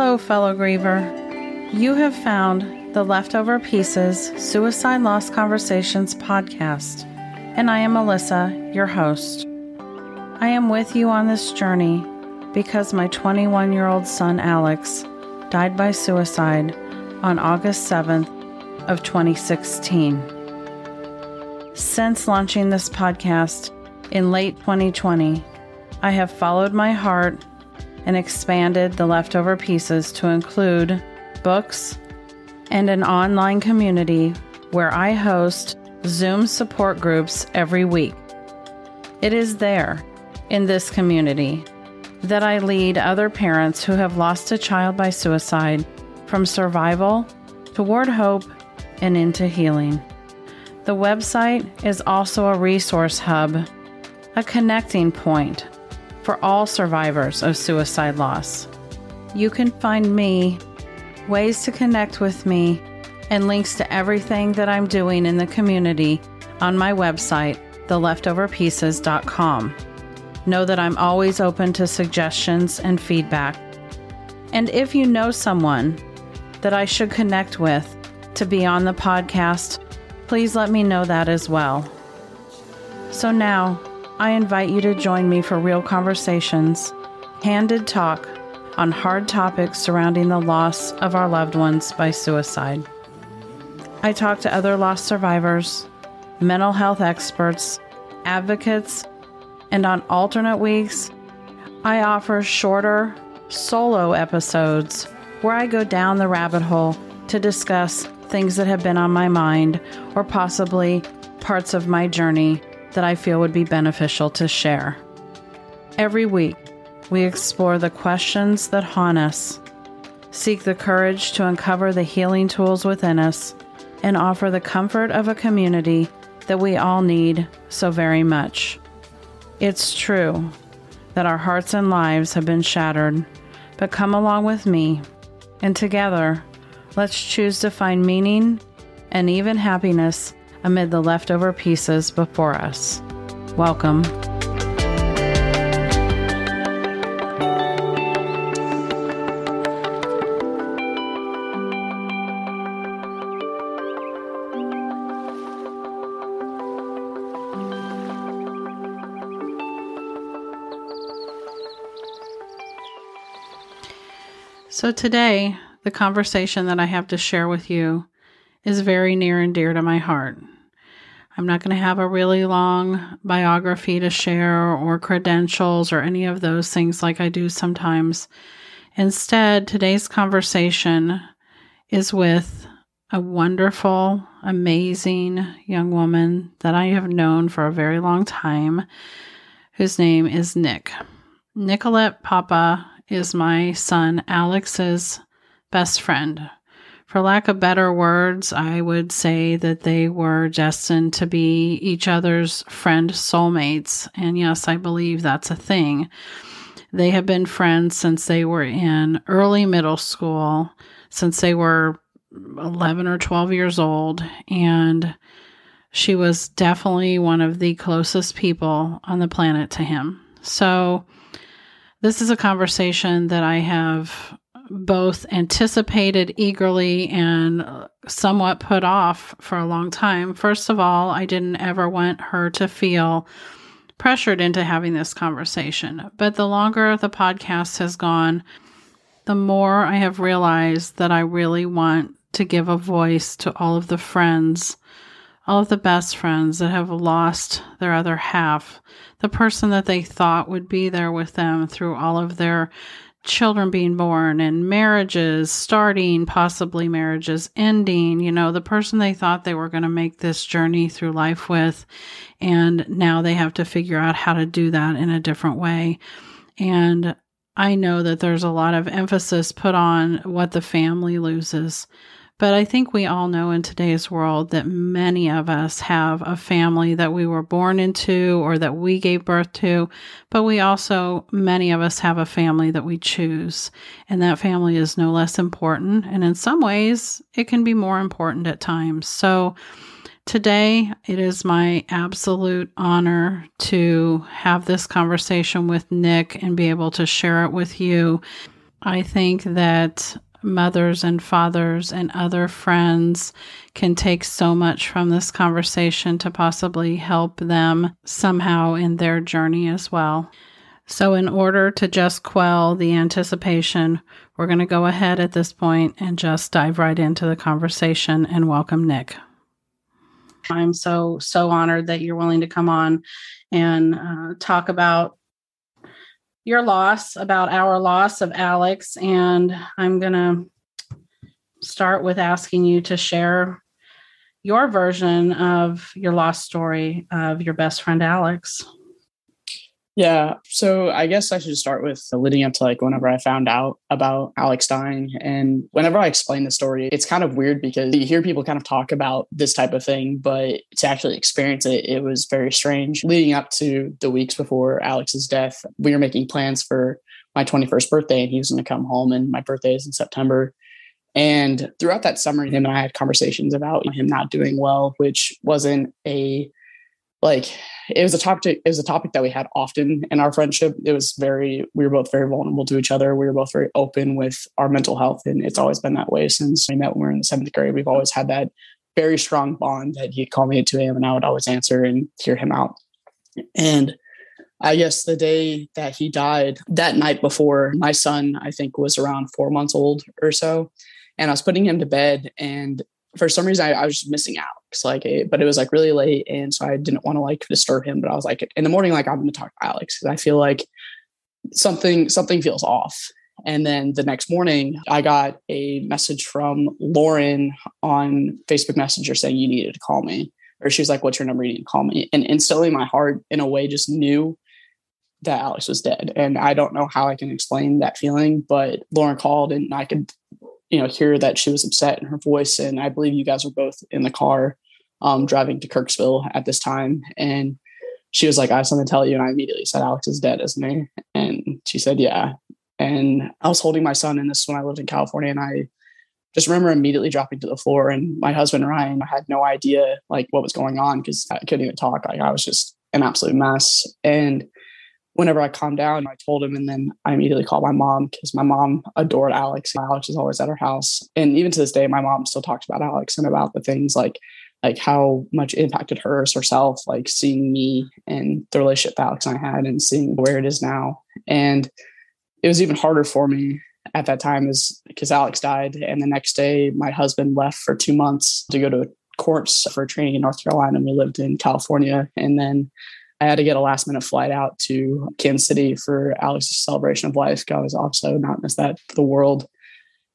Hello, fellow griever. You have found the Leftover Pieces Suicide Loss Conversations podcast, and I am Melissa, your host. I am with you on this journey because my 21 year old son Alex died by suicide on August 7th of 2016. Since launching this podcast in late 2020, I have followed my heart and expanded the leftover pieces to include books and an online community where I host Zoom support groups every week. It is there, in this community, that I lead other parents who have lost a child by suicide from survival toward hope and into healing. The website is also a resource hub, a connecting point for all survivors of suicide loss. You can find me, ways to connect with me, and links to everything that I'm doing in the community on my website, theleftoverpieces.com. Know that I'm always open to suggestions and feedback. And if you know someone that I should connect with to be on the podcast, please let me know that as well. So now, I invite you to join me for real conversations, candid talk on hard topics surrounding the loss of our loved ones by suicide. I talk to other loss survivors, mental health experts, advocates, and on alternate weeks, I offer shorter, solo episodes where I go down the rabbit hole to discuss things that have been on my mind or possibly parts of my journey that I feel would be beneficial to share. Every week, we explore the questions that haunt us, seek the courage to uncover the healing tools within us, and offer the comfort of a community that we all need so very much. It's true that our hearts and lives have been shattered, but come along with me, and together, let's choose to find meaning and even happiness amid the leftover pieces before us. Welcome. So, today, the conversation that I have to share with you is very near and dear to my heart. I'm not going to have a really long biography to share or credentials or any of those things like I do sometimes. Instead, today's conversation is with a wonderful, amazing young woman that I have known for a very long time, whose name is Nick. Nicolette Popa is my son Alex's best friend for lack of better words, I would say that they were destined to be each other's friend soulmates. And yes, I believe that's a thing. They have been friends since they were in early middle school, since they were 11 or 12 years old. And she was definitely one of the closest people on the planet to him. So, this is a conversation that I have both anticipated eagerly and uh, somewhat put off for a long time. First of all, I didn't ever want her to feel pressured into having this conversation. But the longer the podcast has gone, the more I have realized that I really want to give a voice to all of the friends, all of the best friends that have lost their other half, the person that they thought would be there with them through all of their children being born and marriages starting, possibly marriages ending, you know, the person they thought they were going to make this journey through life with. And now they have to figure out how to do that in a different way. And I know that there's a lot of emphasis put on what the family loses. But I think we all know in today's world that many of us have a family that we were born into or that we gave birth to, but we also, many of us have a family that we choose. And that family is no less important. And in some ways, it can be more important at times. So, Today, it is my absolute honor to have this conversation with Nick and be able to share it with you I think that mothers and fathers and other friends can take so much from this conversation to possibly help them somehow in their journey as well. So, in order to just quell the anticipation, we're going to go ahead at this point and just dive right into the conversation and welcome Nick. I'm so, so honored that you're willing to come on and uh, talk about your loss, about our loss of Alex. And I'm going to start with asking you to share your version of your lost story of your best friend, Alex. Yeah. So I guess I should start with leading up to like whenever I found out about Alex dying. And whenever I explain the story, it's kind of weird because you hear people kind of talk about this type of thing, but to actually experience it, it was very strange. Leading up to the weeks before Alex's death, we were making plans for my 21st birthday and he was going to come home and my birthday is in September. And throughout that summer, him and I had conversations about him not doing well, which wasn't a like it was a topic it was a topic that we had often in our friendship. It was very we were both very vulnerable to each other. We were both very open with our mental health and it's always been that way since we met. When we were in the seventh grade. We've always had that very strong bond that he'd call me at 2 a.m and i would always answer and hear him out. And i guess the day that he died that night before my son i think was around four months old or so and i was putting him to bed and for some reason I, I was just missing out. Like, it, but it was like really late, and so I didn't want to like disturb him. But I was like, in the morning, like I'm going to talk to Alex because I feel like something something feels off. And then the next morning, I got a message from Lauren on Facebook Messenger saying you needed to call me, or she was like, "What's your number? You need to call me." And instantly, my heart, in a way, just knew that Alex was dead. And I don't know how I can explain that feeling, but Lauren called and I could you know hear that she was upset in her voice and i believe you guys were both in the car um, driving to kirksville at this time and she was like i have something to tell you and i immediately said alex is dead isn't he? And she said yeah. And i was holding my son in this when i lived in california and i just remember immediately dropping to the floor and my husband ryan had no idea like what was going on because i couldn't even talk like i was just an absolute mess. And whenever I calmed down, I told him, and then I immediately called my mom because my mom adored Alex. Alex is always at her house, and even to this day, my mom still talks about Alex and about the things like like how much impacted her herself, like seeing me and the relationship Alex and I had, and seeing where it is now. And it was even harder for me at that time is because Alex died, and the next day my husband left for two months to go to a course for training in North Carolina. And we lived in California, and then I had to get a last minute flight out to Kansas City for Alex's celebration of life. God was also not miss that for the world.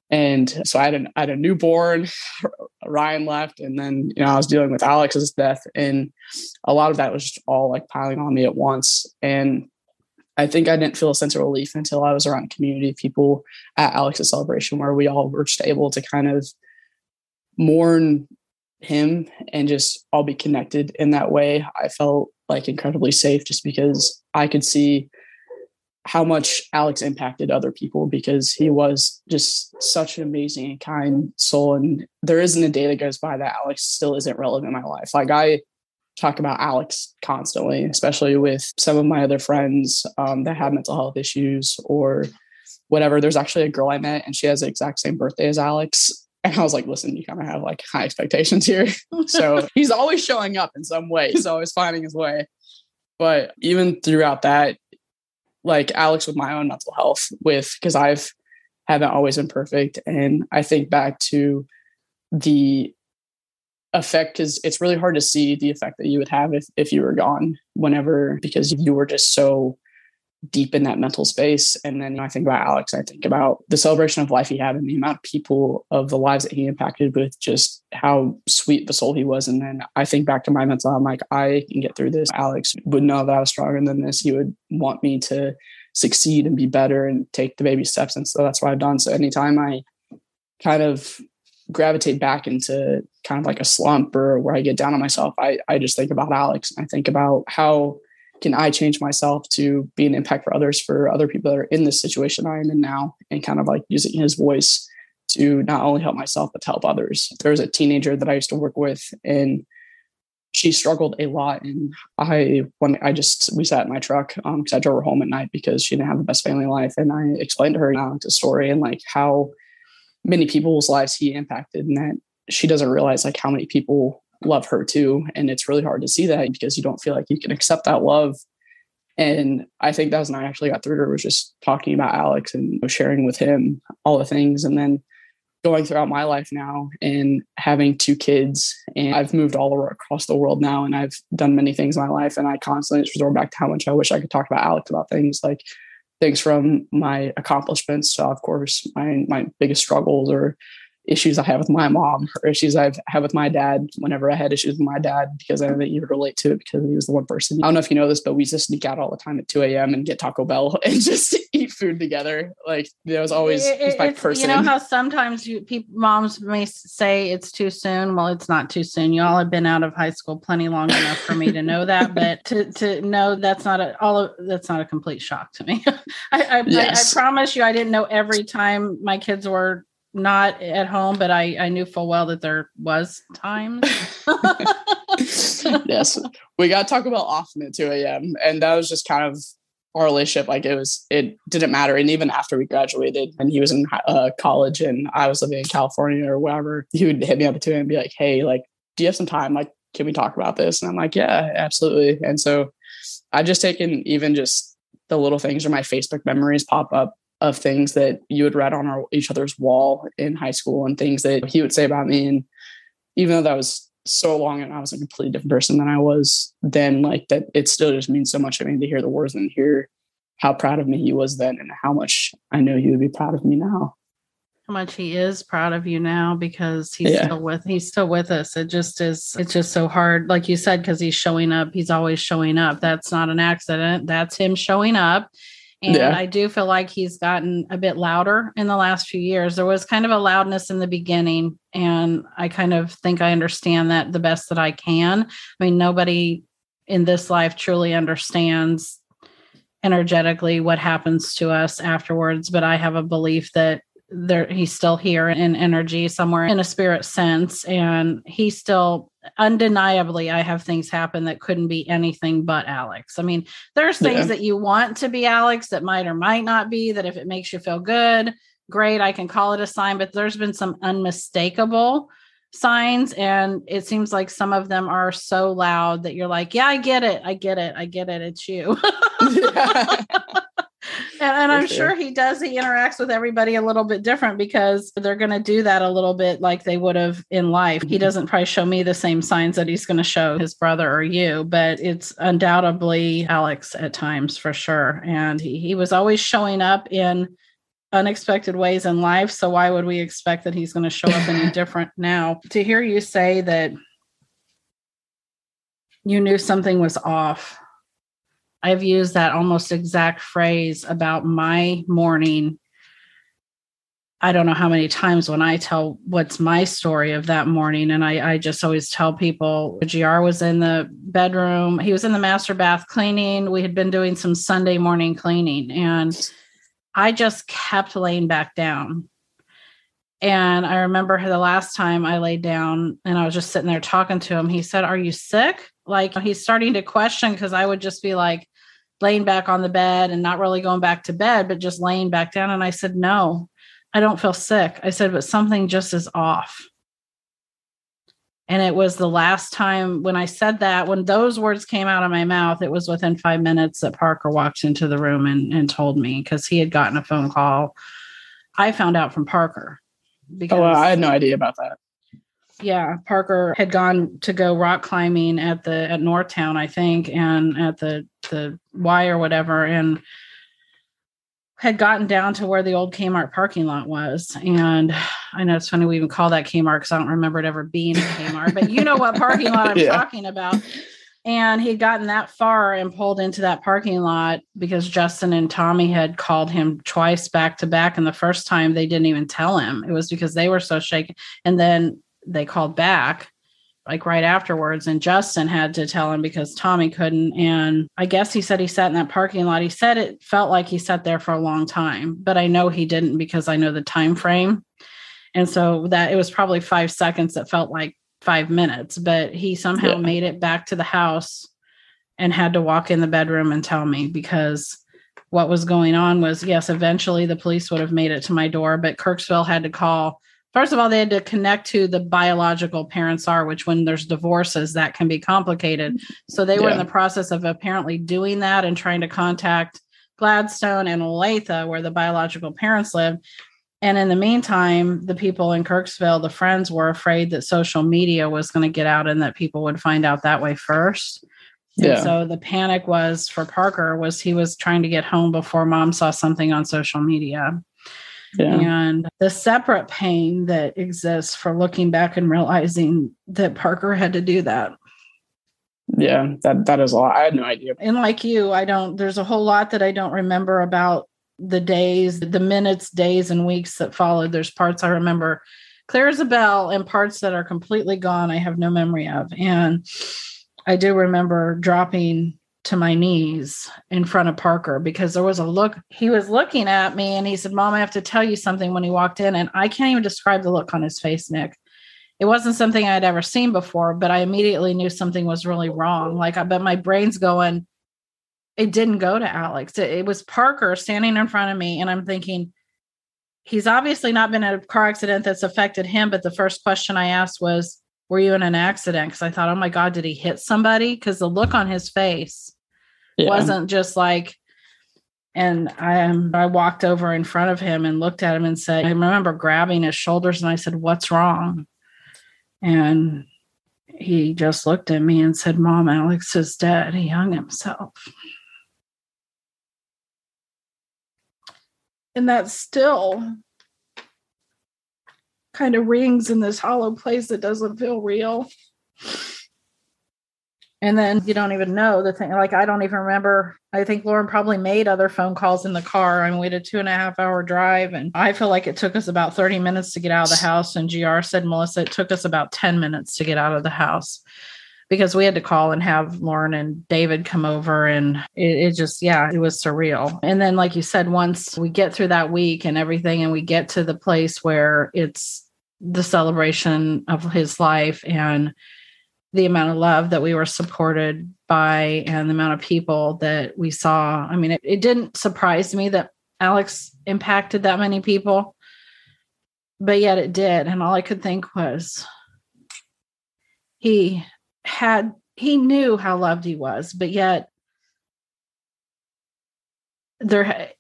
And so I had, an, I had a newborn, Ryan left, and then you know I was dealing with Alex's death, and a lot of that was just all like piling on me at once. And I think I didn't feel a sense of relief until I was around community people at Alex's celebration, where we all were just able to kind of mourn him and just all be connected in that way. I felt like incredibly safe just because I could see how much Alex impacted other people because he was just such an amazing and kind soul. And there isn't a day that goes by that Alex still isn't relevant in my life. Like I talk about Alex constantly, especially with some of my other friends um, that have mental health issues or whatever. There's actually a girl I met and she has the exact same birthday as Alex. And I was like, listen, you kind of have like high expectations here. so he's always showing up in some way. He's always finding his way. But even throughout that, like Alex with my own mental health with because I've haven't always been perfect. And I think back to the effect because it's really hard to see the effect that you would have if, if you were gone whenever because you were just so deep in that mental space. And then I think about Alex, I think about the celebration of life he had and the amount of people of the lives that he impacted with just how sweet the soul he was. And then I think back to my mental, I'm like, I can get through this. Alex would know that I was stronger than this. He would want me to succeed and be better and take the baby steps. And so that's what I've done. So anytime I kind of gravitate back into kind of like a slump or where I get down on myself, I, I just think about Alex. I think about how can I change myself to be an impact for others for other people that are in this situation I am in now and kind of like using his voice to not only help myself but to help others. There was a teenager that I used to work with and she struggled a lot. And I, when I just, we sat in my truck because um, I drove her home at night because she didn't have the best family life. And I explained to her Alex's story and like how many people's lives he impacted and that she doesn't realize like how many people love her too. And it's really hard to see that because you don't feel like you can accept that love. And I think that was when I actually got through her was just talking about Alex and sharing with him all the things. And then going throughout my life now and having two kids and I've moved all over across the world now and I've done many things in my life and I constantly resort back to how much I wish I could talk about Alex about things like things from my accomplishments to of course my my biggest struggles or issues I have with my mom or issues I've had with my dad whenever I had issues with my dad because I know that you would relate to it because he was the one person. I don't know if you know this, but we used to sneak out all the time at 2 a.m. and get Taco Bell and just eat food together. Like there was always it, my person. You know how sometimes you people moms may say it's too soon. Well, it's not too soon. You all have been out of high school plenty long enough for me to know that, but to to know that's not a all of that's not a complete shock to me. I I, yes. I I promise you I didn't know every time my kids were not at home, but I, I knew full well that there was times. yes. We got to talk about often at 2 a.m. And that was just kind of our relationship. Like it was, it didn't matter. And even after we graduated and he was in uh, college and I was living in California or wherever, he would hit me up at 2 a.m. and be like, hey, like, do you have some time? Like, can we talk about this? And I'm like, yeah, absolutely. And so I've just taken even just the little things or my Facebook memories pop up of things that you had read on our, each other's wall in high school and things that he would say about me. And even though that was so long and I was a completely different person than I was then, like that, it still just means so much to me to hear the words and hear how proud of me he was then and how much I know he would be proud of me now. How much he is proud of you now because he's yeah. still with he's still with us. It just is it's just so hard, like you said, because he's showing up. He's always showing up. That's not an accident. That's him showing up and yeah. I do feel like he's gotten a bit louder in the last few years. There was kind of a loudness in the beginning, and I kind of think I understand that the best that I can. I mean, nobody in this life truly understands energetically what happens to us afterwards, but I have a belief that there he's still here in energy somewhere in a spirit sense. And he still undeniably i have things happen that couldn't be anything but alex. I mean there's things yeah. that you want to be alex that might or might not be that if it makes you feel good great i can call it a sign. But there's been some unmistakable signs and it seems like some of them are so loud that you're like yeah i get it. I get it. I get it. It's you and, and I'm sure. sure he does. He interacts with everybody a little bit different because they're going to do that a little bit like they would have in life. He mm-hmm. doesn't probably show me the same signs that he's going to show his brother or you, but it's undoubtedly Alex at times for sure. And he, he was always showing up in unexpected ways in life. So why would we expect that he's going to show up any different now? To hear you say that you knew something was off I've used that almost exact phrase about my morning. I don't know how many times when I tell what's my story of that morning. And I, I just always tell people GR was in the bedroom. He was in the master bath cleaning. We had been doing some Sunday morning cleaning. And I just kept laying back down. And I remember the last time I laid down and I was just sitting there talking to him, he said, Are you sick? Like he's starting to question because I would just be like, laying back on the bed and not really going back to bed, but just laying back down. And I said, No, I don't feel sick. I said, But something just is off. And it was the last time when I said that, when those words came out of my mouth, it was within five minutes that Parker walked into the room and, and told me because he had gotten a phone call. I found out from Parker. Because, oh, well, I had no idea about that yeah parker had gone to go rock climbing at the at northtown i think and at the the y or whatever and had gotten down to where the old kmart parking lot was and i know it's funny we even call that kmart because i don't remember it ever being a kmart but you know what parking lot i'm yeah. talking about and he'd gotten that far and pulled into that parking lot because Justin and Tommy had called him twice back to back. And the first time they didn't even tell him. It was because they were so shaken. And then they called back like right afterwards and Justin had to tell him because Tommy couldn't and I guess he said he sat in that parking lot. He said it felt like he sat there for a long time, but I know he didn't because I know the time frame. And so that it was probably 5 seconds that felt like five minutes, but he somehow yeah. made it back to the house and had to walk in the bedroom and tell me because what was going on was yes, eventually the police would have made it to my door, but Kirksville had to call. First of all, they had to connect to the biological parents are, which when there's divorces, that can be complicated. So they yeah. were in the process of apparently doing that and trying to contact Gladstone and Olathe, where the biological parents live. And in the meantime, the people in Kirksville, the friends were afraid that social media was going to get out and that people would find out that way first. And yeah. so the panic was for Parker was he was trying to get home before mom saw something on social media. Yeah. And the separate pain that exists for looking back and realizing that Parker had to do that. Yeah, that that is a lot. I had no idea. And like you, I don't there's a whole lot that I don't remember about the days, the minutes, days, and weeks that followed. There's parts I remember clear as a bell and parts that are completely gone. I have no memory of. And I do remember dropping to my knees in front of Parker because there was a look. He was looking at me and he said, Mom, I have to tell you something when he walked in. And I can't even describe the look on his face, Nick. It wasn't something I'd ever seen before, but I immediately knew something was really wrong. Like, I bet my brain's going, it didn't go to Alex. It, it was Parker standing in front of me. And I'm thinking, he's obviously not been in a car accident that's affected him. But the first question I asked was, Were you in an accident? Because I thought, Oh my God, did he hit somebody? Because the look on his face yeah. wasn't just like, and I um, I walked over in front of him and looked at him and said, I remember grabbing his shoulders and I said, What's wrong? And he just looked at me and said, Mom, Alex is dead. He hung himself. and that still kind of rings in this hollow place that doesn't feel real and then you don't even know the thing like i don't even remember i think lauren probably made other phone calls in the car. I and mean, we did a two and a half hour drive and i feel like it took us about 30 minutes to get out of the house. And gr said melissa it took us about 10 minutes to get out of the house. Because we had to call and have Lauren and David come over and it, it, just yeah it was surreal. And then like you said once we get through that week and everything and we get to the place where it's the celebration of his life and the amount of love that we were supported by and the amount of people that we saw. I mean it, it didn't surprise me that alex impacted that many people but yet it did. And all i could think was he had he knew how loved he was but yet there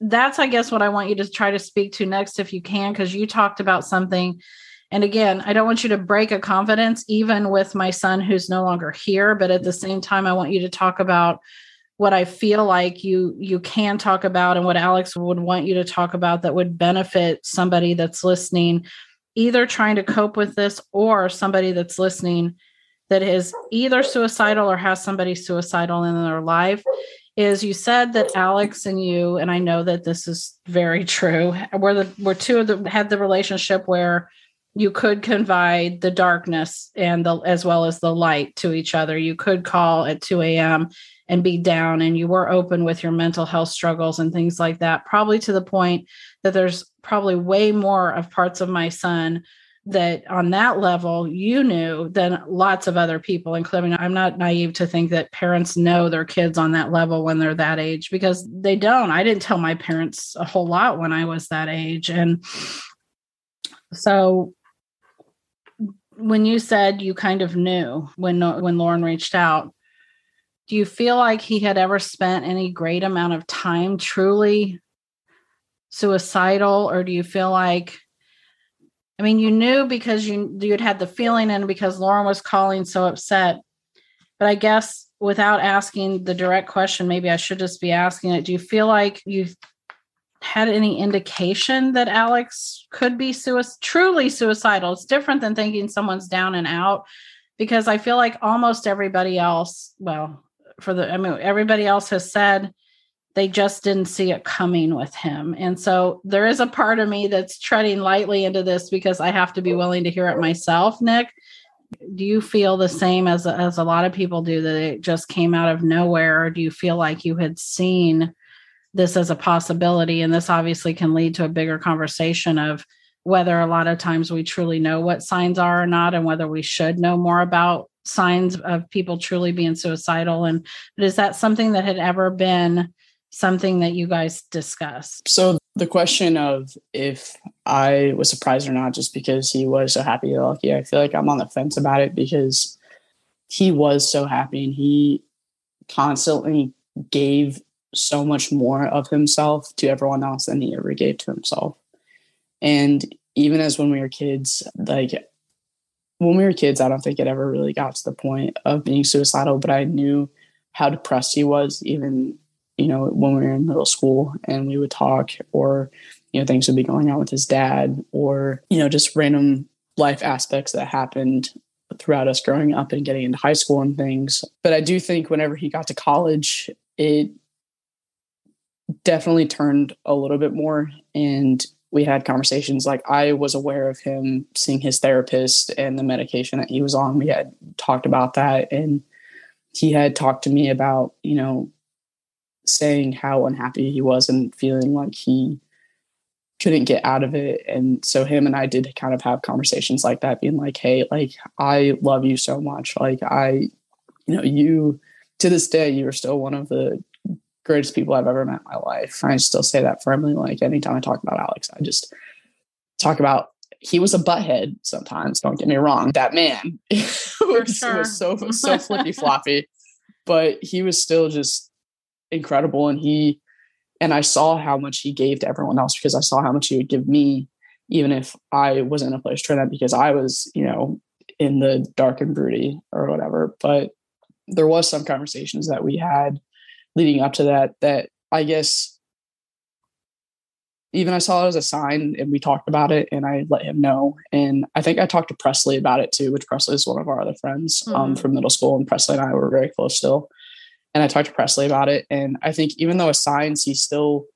that's i guess what i want you to try to speak to next if you can because you talked about something and again i don't want you to break a confidence even with my son who's no longer here but at the mm-hmm. same time i want you to talk about what i feel like you you can talk about and what alex would want you to talk about that would benefit somebody that's listening either trying to cope with this or somebody that's listening that is either suicidal or has somebody suicidal in their life. Is you said that Alex and you, and I know that this is very true, were the were two of the had the relationship where you could confide the darkness and the as well as the light to each other. You could call at 2 a.m. and be down, and you were open with your mental health struggles and things like that, probably to the point that there's probably way more of parts of my son that on that level you knew than lots of other people including i'm not naive to think that parents know their kids on that level when they're that age because they don't i didn't tell my parents a whole lot when i was that age and so when you said you kind of knew when when lauren reached out do you feel like he had ever spent any great amount of time truly suicidal or do you feel like I mean, you knew because you you'd had the feeling and because Lauren was calling so upset. But I guess without asking the direct question, maybe I should just be asking it. Do you feel like you've had any indication that Alex could be sui- truly suicidal? It's different than thinking someone's down and out because I feel like almost everybody else, well, for the I mean everybody else has said they just didn't see it coming with him. And so there is a part of me that's treading lightly into this because I have to be willing to hear it myself, Nick. Do you feel the same as as a lot of people do that it just came out of nowhere or do you feel like you had seen this as a possibility and this obviously can lead to a bigger conversation of whether a lot of times we truly know what signs are or not, and whether we should know more about signs of people truly being suicidal. And is that something that had ever been something that you guys discussed? So the question of if I was surprised or not, just because he was so happy and lucky, I feel like I'm on the fence about it because he was so happy and he constantly gave so much more of himself to everyone else than he ever gave to himself. And even as when we were kids, like when we were kids, I don't think it ever really got to the point of being suicidal, but I knew how depressed he was, even, you know, when we were in middle school and we would talk or, you know, things would be going on with his dad or, you know, just random life aspects that happened throughout us growing up and getting into high school and things. But I do think whenever he got to college, it definitely turned a little bit more and we had conversations like I was aware of him seeing his therapist and the medication that he was on. We had talked about that and he had talked to me about, you know, saying how unhappy he was and feeling like he couldn't get out of it. And so him and I did kind of have conversations like that, being like, hey, like I love you so much. Like I, you know, you to this day, you are still one of the greatest people I've ever met in my life. I still say that firmly. Like anytime I talk about Alex, I just talk about he was a butthead sometimes. Don't get me wrong. That man was, sure. was so so flippy floppy, but he was still just incredible. And he and I saw how much he gave to everyone else because I saw how much he would give me, even if I wasn't in a place to that because I was, you know, in the dark and broody or whatever. But there was some conversations that we had leading up to that that I guess even I saw it as a sign and we talked about it and I let him know. And I think I talked to Presley about it too, which Presley is one of our other friends um, mm-hmm. um, from middle school. And Presley and I were very close still. And I talked to Presley about it. And I think even though as signs, he still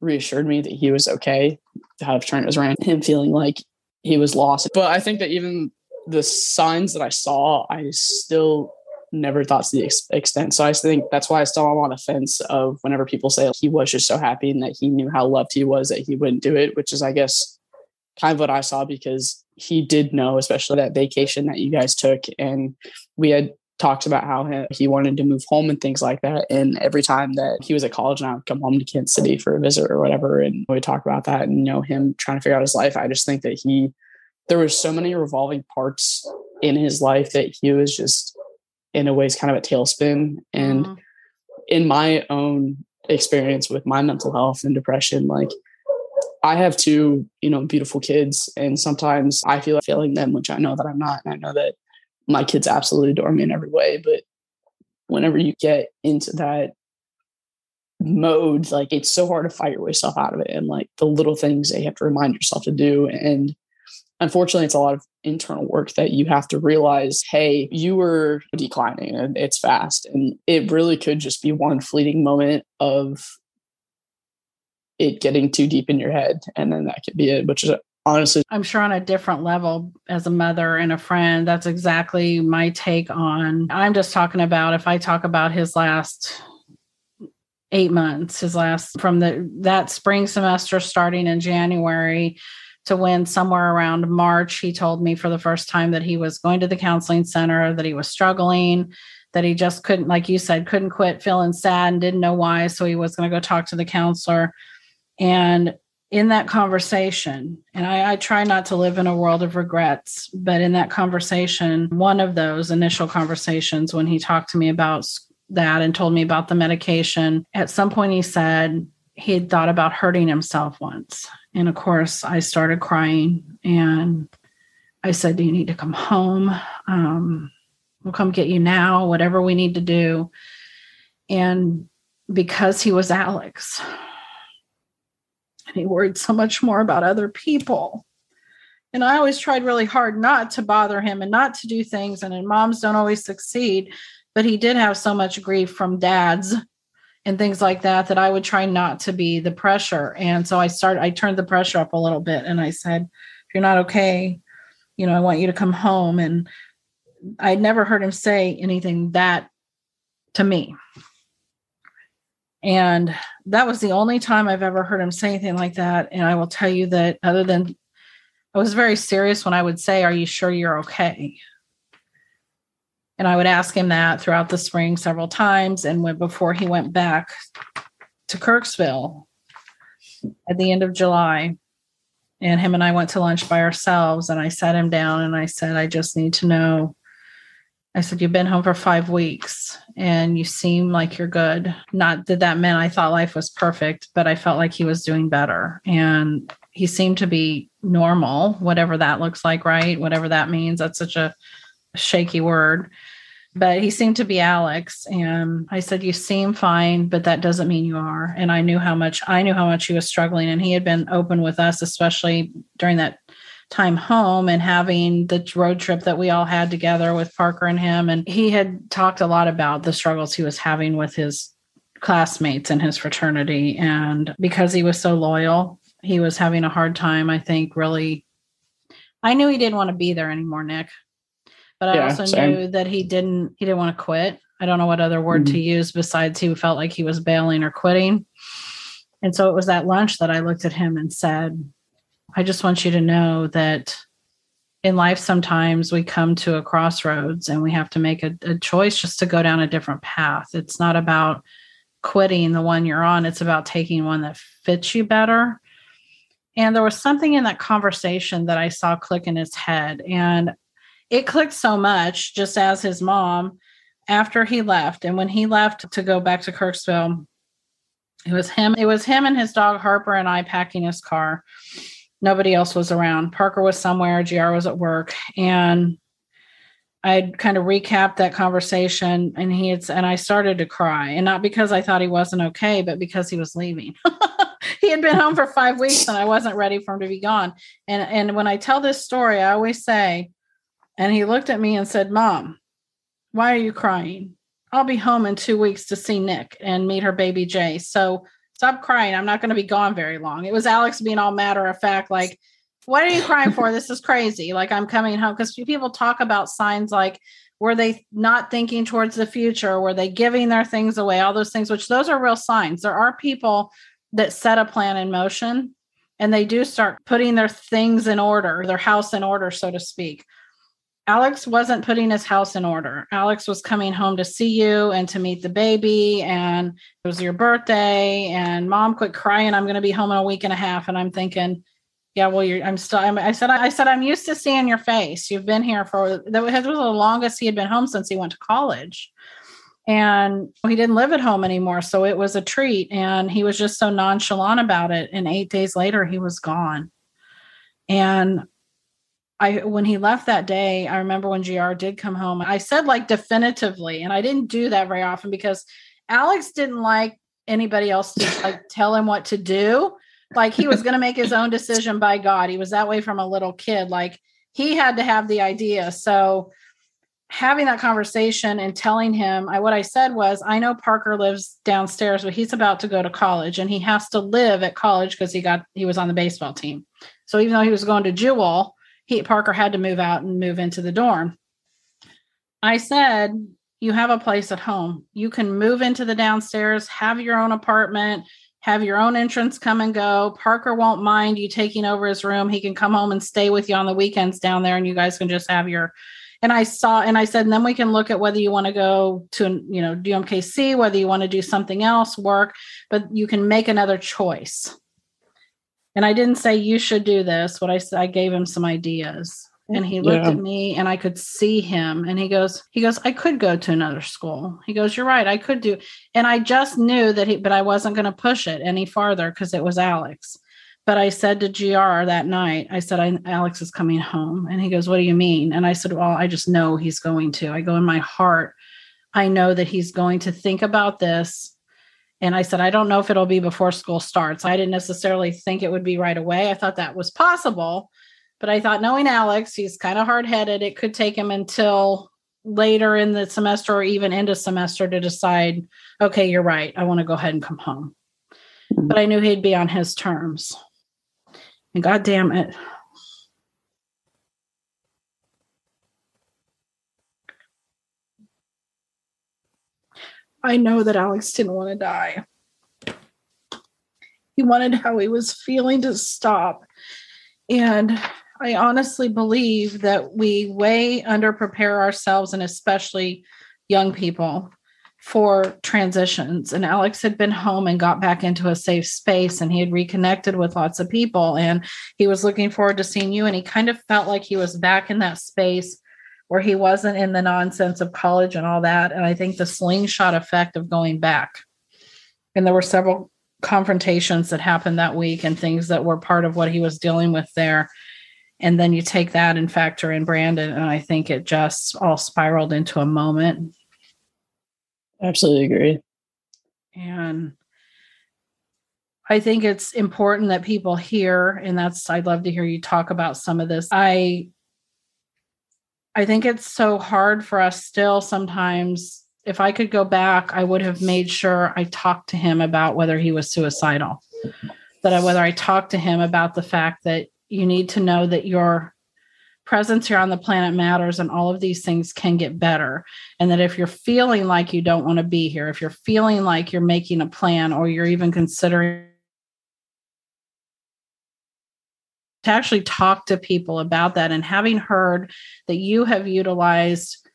reassured me that he was okay to have turned his around him feeling like he was lost. But I think that even the signs that I saw, I still never thought to the ex- extent. So I think that's why I still am on the fence of whenever people say he was just so happy and that he knew how loved he was that he wouldn't do it, which is, I guess, kind of what I saw because he did know, especially that vacation that you guys took. And we had talked about how he wanted to move home and things like that. And every time that he was at college and I would come home to Kansas City for a visit or whatever, and we talk about that and know him trying to figure out his life. I just think that he there was so many revolving parts in his life that he was just in a way is kind of a tailspin. And mm-hmm. in my own experience with my mental health and depression, like I have two, you know, beautiful kids, and sometimes I feel like failing them, which I know that I'm not. And I know that my kids absolutely adore me in every way. But whenever you get into that mode, like it's so hard to fight your way yourself out of it. And like the little things that you have to remind yourself to do. And unfortunately, it's a lot of internal work that you have to realize hey, you were declining and it's fast. And it really could just be one fleeting moment of it getting too deep in your head. And then that could be it, which is honestly. I'm sure on a different level as a mother and a friend, that's exactly my take on. I'm just talking about if I talk about his last eight months his last from the that spring semester starting in january to when somewhere around March, he told me for the first time that he was going to the counseling center, that he was struggling, that he just couldn't, like you said, couldn't quit feeling sad and didn't know why. So he was going to go talk to the counselor. And in that conversation, and I, I, try not to live in a world of regrets, but in that conversation, one of those initial conversations when he talked to me about that and told me about the medication, at some point he said he had thought about hurting himself once. And of course, I started crying and I said, Do you need to come home? Um, we'll come get you now, whatever we need to do. And because he was Alex, and he worried so much more about other people. And I always tried really hard not to bother him and not to do things. And, and moms don't always succeed, but he did have so much grief from dads and things like that that I would try not to be the pressure. And so I started I turned the pressure up a little bit and I said, if you're not okay, you know, I want you to come home and I'd never heard him say anything that to me. And that was the only time I've ever heard him say anything like that. And I will tell you that other than I was very serious when I would say, Are you sure you're okay? And I would ask him that throughout the spring several times. And when, before he went back to Kirksville at the end of July, and him and I went to lunch by ourselves, and I sat him down and I said, I just need to know. I said, You've been home for five weeks and you seem like you're good. Not that that meant I thought life was perfect, but I felt like he was doing better. And he seemed to be normal, whatever that looks like, right? Whatever that means. That's such a shaky word. But he seemed to be Alex. And I said, You seem fine, but that doesn't mean you are. And I knew how much I knew how much he was struggling. And he had been open with us, especially during that time home and having the road trip that we all had together with Parker and him. And he had talked a lot about the struggles he was having with his classmates and his fraternity. And because he was so loyal, he was having a hard time, I think, really. I knew he didn't want to be there anymore, Nick but I yeah, also same. knew that he didn't he didn't want to quit. I don't know what other word mm-hmm. to use besides he felt like he was bailing or quitting. And so it was that lunch that I looked at him and said, I just want you to know that in life sometimes we come to a crossroads and we have to make a, a choice just to go down a different path. It's not about quitting the one you're on, it's about taking one that fits you better. And there was something in that conversation that I saw click in his head. And it clicked so much just as his mom after he left. And when he left to go back to kirksville it was him it was him and his dog harper and i packing his car. Nobody else was around. Parker was somewhere gr was at work. And i kind of recapped that conversation and he had and i started to cry. And not because i thought he wasn't okay but because he was leaving. He had been home for five weeks and i wasn't ready for him to be gone. And and when i tell this story i always say and he looked at me and said, Mom, why are you crying? I'll be home in two weeks to see Nick and meet her baby Jay. So stop crying. I'm not going to be gone very long. It was Alex being all matter of fact, like, what are you crying for? This is crazy. Like, I'm coming home. Because people talk about signs like, were they not thinking towards the future? Were they giving their things away? All those things, which those are real signs. There are people that set a plan in motion and they do start putting their things in order, their house in order, so to speak. Alex wasn't putting his house in order. Alex was coming home to see you and to meet the baby. And it was your birthday. And mom quit crying. I'm going to be home in a week and a half. And I'm thinking, yeah, well, you're, I'm still, I'm, I said, I said, I'm used to seeing your face. You've been here for, that was the longest he had been home since he went to college. And he didn't live at home anymore. So it was a treat. And he was just so nonchalant about it. And eight days later, he was gone. And I when he left that day, I remember when GR did come home, I said like definitively, and I didn't do that very often because Alex didn't like anybody else to like tell him what to do. Like he was going to make his own decision by God. He was that way from a little kid. Like he had to have the idea. So having that conversation and telling him I what I said was I know Parker lives downstairs but he's about to go to college and he has to live at college because he got he was on the baseball team. So even though he was going to Jewell, he Parker had to move out and move into the dorm. I said, you have a place at home. You can move into the downstairs, have your own apartment, have your own entrance come and go. Parker won't mind you taking over his room. He can come home and stay with you on the weekends down there and you guys can just have your and I saw and I said, and then we can look at whether you want to go to, you know, UMKC, whether you want to do something else, work, but you can make another choice. And I didn't say you should do this. What I said, I gave him some ideas. And he looked yeah. at me and I could see him and he goes, he goes, I could go to another school. He goes, You're right, I could do. And I just knew that he, but I wasn't going to push it any farther because it was Alex. But I said to GR that night, I said, I, Alex is coming home. And he goes, What do you mean? And I said, Well, I just know he's going to. I go in my heart, I know that he's going to think about this and I said, I don't know if it'll be before school starts. I didn't necessarily think it would be right away. I thought that was possible. But I thought, knowing Alex, he's kind of hard headed. It could take him until later in the semester or even into semester to decide, okay, you're right. I want to go ahead and come home. Mm-hmm. But I knew he'd be on his terms. And God damn it, I know that Alex didn't want to die. He wanted how he was feeling to stop. And I honestly believe that we way under prepare ourselves and especially young people for transitions. And Alex had been home and got back into a safe space and he had reconnected with lots of people and he was looking forward to seeing you. And he kind of felt like he was back in that space where he wasn't in the nonsense of college and all that. And I think the slingshot effect of going back. And there were several confrontations that happened that week and things that were part of what he was dealing with there. And then you take that and factor in Brandon, and I think it just all spiraled into a moment. Absolutely agree. And I think it's important that people hear, and that's I'd love to hear you talk about some of this. I I think it's so hard for us still sometimes. If I could go back, I would have made sure I talked to him about whether he was suicidal. That I, whether I talked to him about the fact that you need to know that your presence here on the planet matters and all of these things can get better. And that if you're feeling like you don't want to be here, if you're feeling like you're making a plan or you're even considering to actually talk to people about that and having heard that you have utilized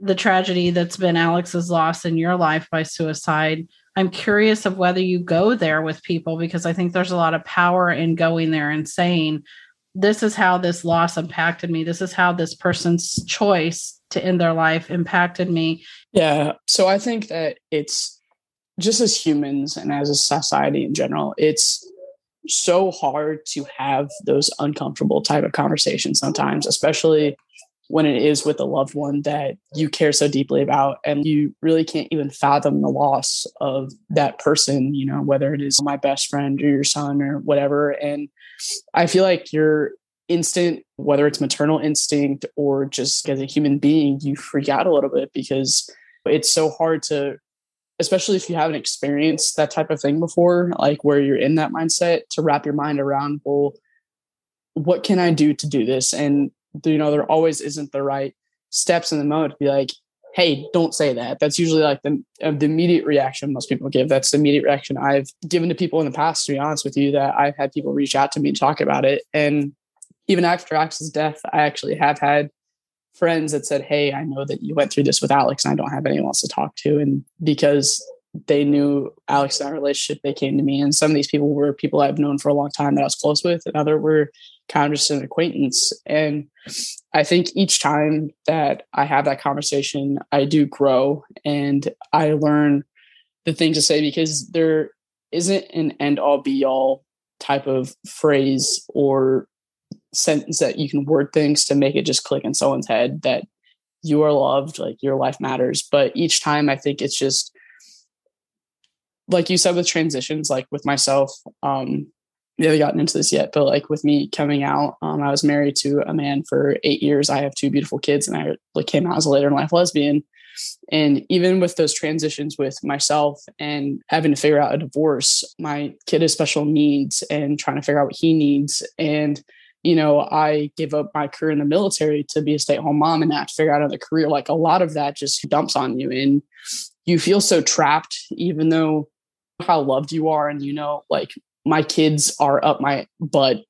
the tragedy that's been Alex's loss in your life by suicide. I'm curious of whether you go there with people because I think there's a lot of power in going there and saying, this is how this loss impacted me. This is how this person's choice to end their life impacted me. Yeah. So I think that it's just as humans and as a society in general, it's so hard to have those uncomfortable type of conversations sometimes, especially when it is with a loved one that you care so deeply about and you really can't even fathom the loss of that person, you know, whether it is my best friend or your son or whatever. And I feel like your instant, whether it's maternal instinct or just as a human being, you freak out a little bit because it's so hard to especially if you haven't experienced that type of thing before, like where you're in that mindset to wrap your mind around, well, what can I do to do this? And you know, there always isn't the right steps in the moment to be like, hey, don't say that. That's usually like the, uh, the immediate reaction most people give. That's the immediate reaction I've given to people in the past, to be honest with you, that I've had people reach out to me and talk about it. And even after Alex's death, I actually have had friends that said, Hey, I know that you went through this with Alex and I don't have anyone else to talk to. And because they knew Alex and our relationship, they came to me. And some of these people were people I've known for a long time that I was close with, and other were kind of just an acquaintance. And I think each time that I have that conversation, I do grow and I learn the thing to say because there isn't an end all be all type of phrase or sentence that you can word things to make it just click in someone's head that you are loved, like your life matters. But each time I think it's just like you said with transitions, like with myself, um, we haven't gotten into this yet, but like with me coming out, um, I was married to a man for eight years. I have two beautiful kids, and I like came out as a later in life lesbian. And even with those transitions with myself and having to figure out a divorce, my kid has special needs and trying to figure out what he needs. And you know, I gave up my career in the military to be a stay at home mom and have to figure out another career. Like a lot of that just dumps on you and you feel so trapped, even though how loved you are. And, you know, like my kids are up my butt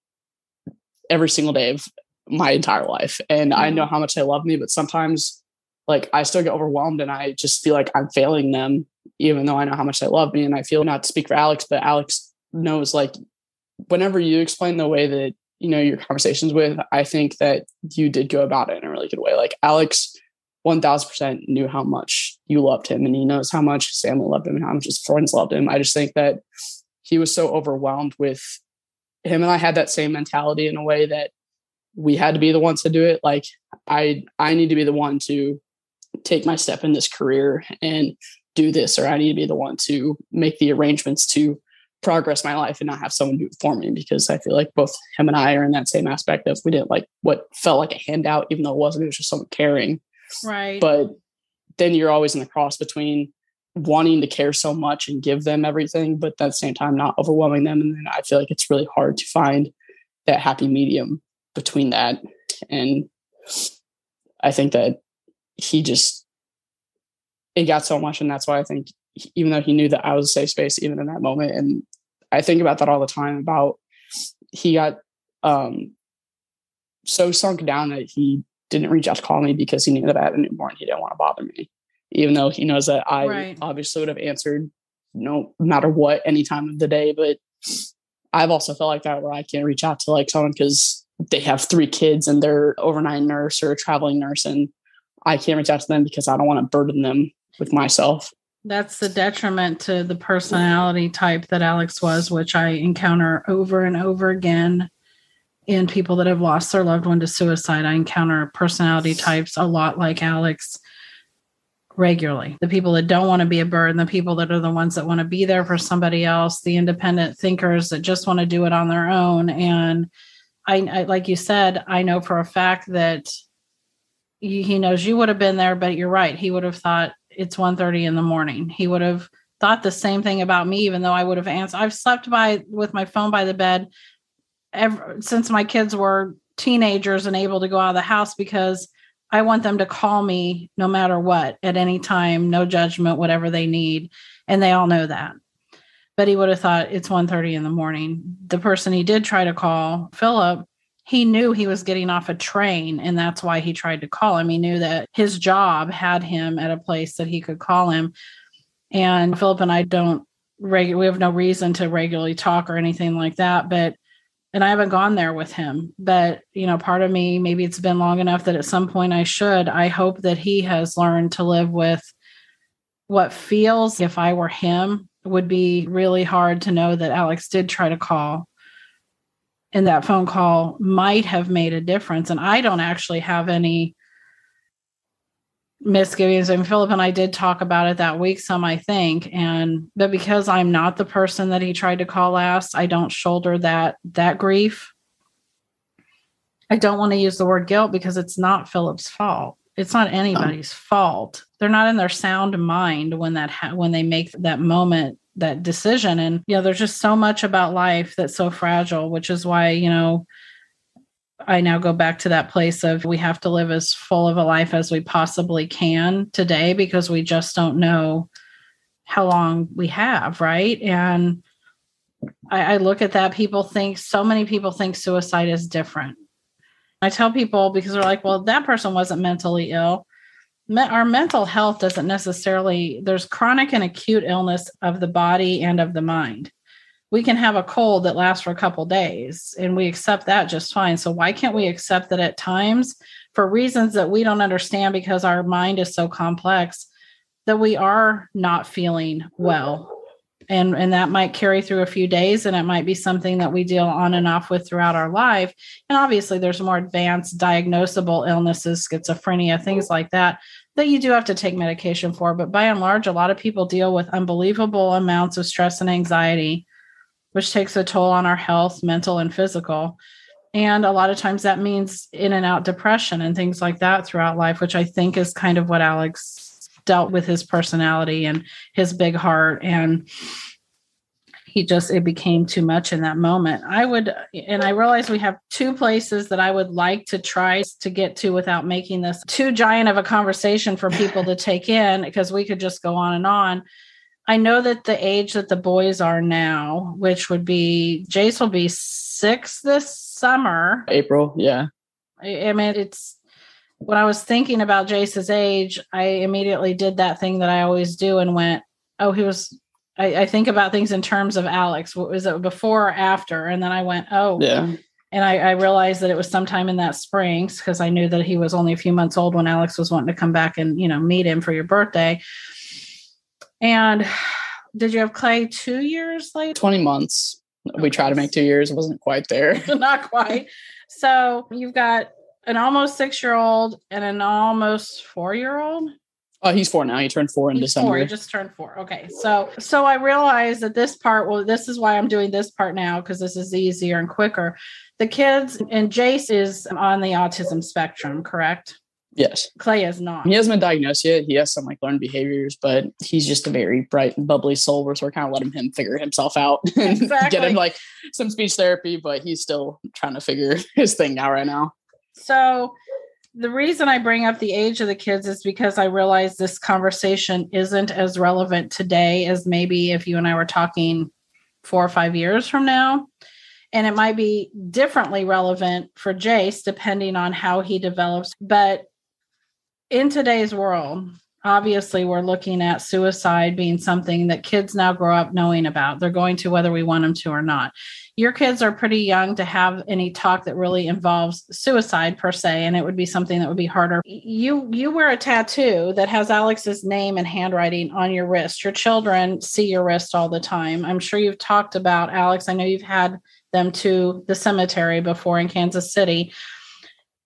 every single day of my entire life. And. I know mm-hmm. how much they love me, but sometimes like I still get overwhelmed and I just feel like I'm failing them, even though I know how much they love me. And I feel not to speak for Alex, but Alex knows like whenever you explain the way that you know your conversations with i think that you did go about it in a really good way. Like alex 1000% knew how much you loved him and he knows how much his family loved him and how much his friends loved him. I just think that he was so overwhelmed with him and i had that same mentality in a way that we had to be the ones to do it. Like i i need to be the one to take my step in this career and do this or i need to be the one to make the arrangements to progress my life and not have someone do it for me because I feel like both him and I are in that same aspect of we didn't like what felt like a handout, even though it wasn't, it was just someone caring. Right. But then you're always in the cross between wanting to care so much and give them everything, but at the same time not overwhelming them. And then I feel like it's really hard to find that happy medium between that. And I think that he just it got so much and that's why I think even though he knew that I was a safe space even in that moment. And I think about that all the time about he got um so sunk down that he didn't reach out to call me because he knew that I had a newborn. He didn't want to bother me, even though he knows that I right. obviously would have answered no matter what any time of the day. But I've also felt like that where I can't reach out to like someone because they have three kids and they're overnight nurse or a traveling nurse, and I can't reach out to them because I don't want to burden them with myself. That's the detriment to the personality type that Alex was, which I encounter over and over again in people that have lost their loved one to suicide. I encounter personality types a lot like Alex regularly. The people that don't want to be a burden, the people that are the ones that want to be there for somebody else, the independent thinkers that just want to do it on their own. And I, I like you said, I know for a fact that he knows you would have been there, but you're right. He would have thought it's 1.30 in the morning. He would have thought the same thing about me, even though I would have answered. I've slept by with my phone by the bed ever since my kids were teenagers and able to go out of the house because I want them to call me no matter what at any time, no judgment, whatever they need. And they all know that. But he would have thought it's 1:30 in the morning. The person he did try to call, Philip, he knew he was getting off a train and that's why he tried to call him. He knew that his job had him at a place that he could call him. And Philip and I don't regular we have no reason to regularly talk or anything like that, but and I haven't gone there with him. But, you know, part of me, maybe it's been long enough that at some point I should. I hope that he has learned to live with what feels, if I were him, would be really hard to know that Alex did try to call. And that phone call might have made a difference. And I don't actually have any misgivings. And philip and i did talk about it that week some i think. And but because i'm not the person that he tried to call last i don't shoulder that that grief. I don't want to use the word guilt because it's not philip's fault. It's not anybody's fault. They're not in their sound mind when that ha- when they make that moment that decision and you know there's just so much about life that's so fragile which is why you know I now go back to that place of we have to live as full of a life as we possibly can today because we just don't know how long we have, right? And I, I look at that, people think so many people think suicide is different. I tell people because they're like, well, that person wasn't mentally ill. Our mental health doesn't necessarily, there's chronic and acute illness of the body and of the mind we can have a cold that lasts for a couple days and we accept that just fine. So why can't we accept that at times for reasons that we don't understand because our mind is so complex that we are not feeling well. And, and that might carry through a few days and it might be something that we deal on and off with throughout our life. And obviously there's more advanced diagnosable illnesses, schizophrenia, things like that that you do have to take medication for. But by and large, a lot of people deal with unbelievable amounts of stress and anxiety which takes a toll on our health, mental and physical. And a lot of times that means in and out depression and things like that throughout life, which I think is kind of what Alex dealt with his personality and his big heart. And he just, it became too much in that moment. I would, and I realize we have two places that I would like to try to get to without making this too giant of a conversation for people to take in because we could just go on and on I know that the age that the boys are now, which would be Jace will be six this summer. April, yeah. I, I mean, it's when I was thinking about Jace's age, I immediately did that thing that I always do and went, oh, he was. I, I think about things in terms of Alex. What was it before or after? And then I went, oh, yeah. And I, I realized that it was sometime in that spring because I knew that he was only a few months old when Alex was wanting to come back and you know meet him for your birthday. And did you have Clay two years later? 20 months. We tried to make two years. It wasn't quite there. Not quite. So you've got an almost six year old and an almost four year old. Oh, he's four now. He turned four in he's December. Four. He just turned four. Okay. So so I realized that this part, well, this is why I'm doing this part now, because this is easier and quicker. The kids and Jace is on the autism spectrum, correct? Yes. Clay is not. He hasn't been diagnosed yet. He has some like learned behaviors, but he's just a very bright and bubbly soul. We're sort of kind of letting him figure himself out and exactly. get him like some speech therapy, but he's still trying to figure his thing out right now. So the reason I bring up the age of the kids is because I realize this conversation isn't as relevant today as maybe if you and I were talking four or five years from now. and it might be differently relevant for Jace depending on how he develops. But in today's world, obviously we're looking at suicide being something that kids now grow up knowing about. They're going to whether we want them to or not. Your kids are pretty young to have any talk that really involves suicide per se, and it would be something that would be harder. You you wear a tattoo that has Alex's name and handwriting on your wrist. Your children see your wrist all the time. I'm sure you've talked about Alex. I know you've had them to the cemetery before in Kansas City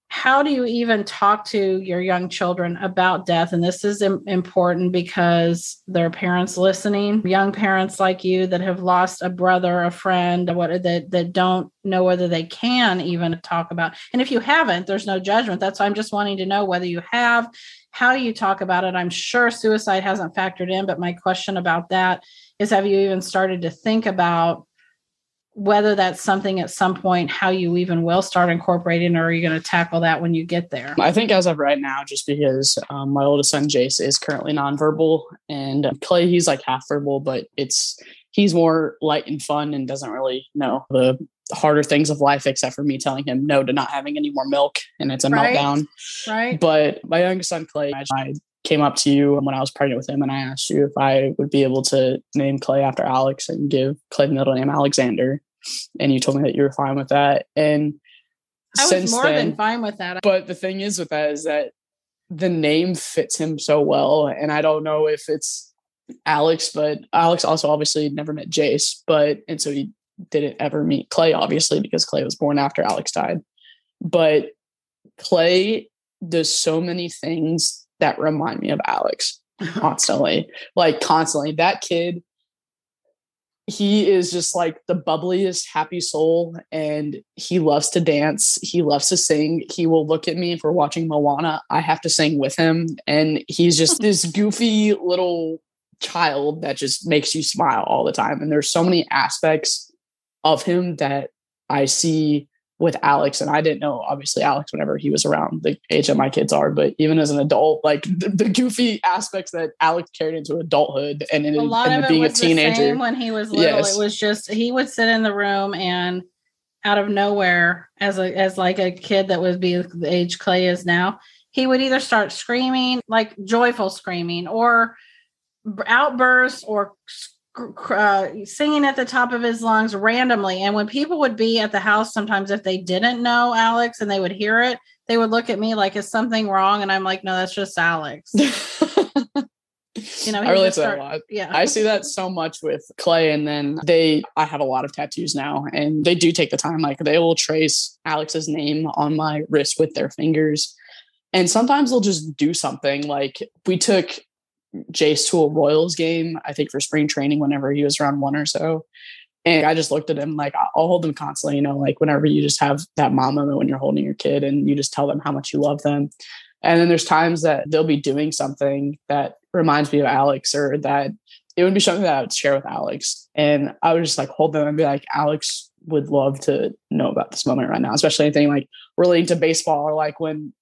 how do you even talk to your young children about death? And this is Im- important because their parents listening young parents like you that have lost a brother a friend what that that don't know whether they can even talk about. And if you haven't there's no judgment. That's why i'm just wanting to know whether you have how do you talk about it? I'm sure suicide hasn't factored in but my question about that is have you even started to think about whether that's something at some point how you even will start incorporating or are you going to tackle that when you get there? I think as of right now just because um, my oldest son jace is currently nonverbal and clay he's like half verbal but it's he's more light and fun and doesn't really know the harder things of life except for me telling him no to not having any more milk and it's a right. meltdown. Right. But my youngest son clay I came up to you when I was pregnant with him and I asked you if I would be able to name Clay after Alex and give Clay the middle name Alexander and you told me that you were fine with that. And I was more then, than fine with that. But the thing is with that is that the name fits him so well, and I don't know if it's Alex, but Alex also obviously never met Jace, but and so he didn't ever meet Clay, obviously, because Clay was born after Alex died. But Clay does so many things that remind me of Alex constantly. like constantly. That kid he is just like the bubbliest happy soul and he loves to dance. He loves to sing. He will look at me if we're watching moana. I have to sing with him and he's just this goofy little child that just makes you smile all the time and there's so many aspects of him that i see with Alex, and I didn't know obviously Alex whenever he was around the age that my kids are, but even as an adult, like the, the goofy aspects that Alex carried into adulthood and in, a lot of it being a teenager when he was little, yes. it was just he would sit in the room and out of nowhere, as a as like a kid that would be the age Clay is now, he would either start screaming like joyful screaming or outbursts or uh, singing at the top of his lungs randomly. And when people would be at the house, sometimes if they didn't know Alex and they would hear it, they would look at me like, "Is something wrong?" And I'm like, "No, that's just Alex." you know, I relate to that a lot. Yeah, I see that so much with Clay, and then they. I have a lot of tattoos now, and they do take the time. Like they will trace Alex's name on my wrist with their fingers. And sometimes they'll just do something like we took Jace to a Royals game, I think for spring training whenever he was around one or so. And I just looked at him like I'll hold them constantly, you know, like whenever you just have that mom moment when you're holding your kid and you just tell them how much you love them. And then there's times that they'll be doing something that reminds me of Alex or that it would be something that I would share with Alex. And I would just like hold them and be like, Alex would love to know about this moment right now, especially anything like relating to baseball or like when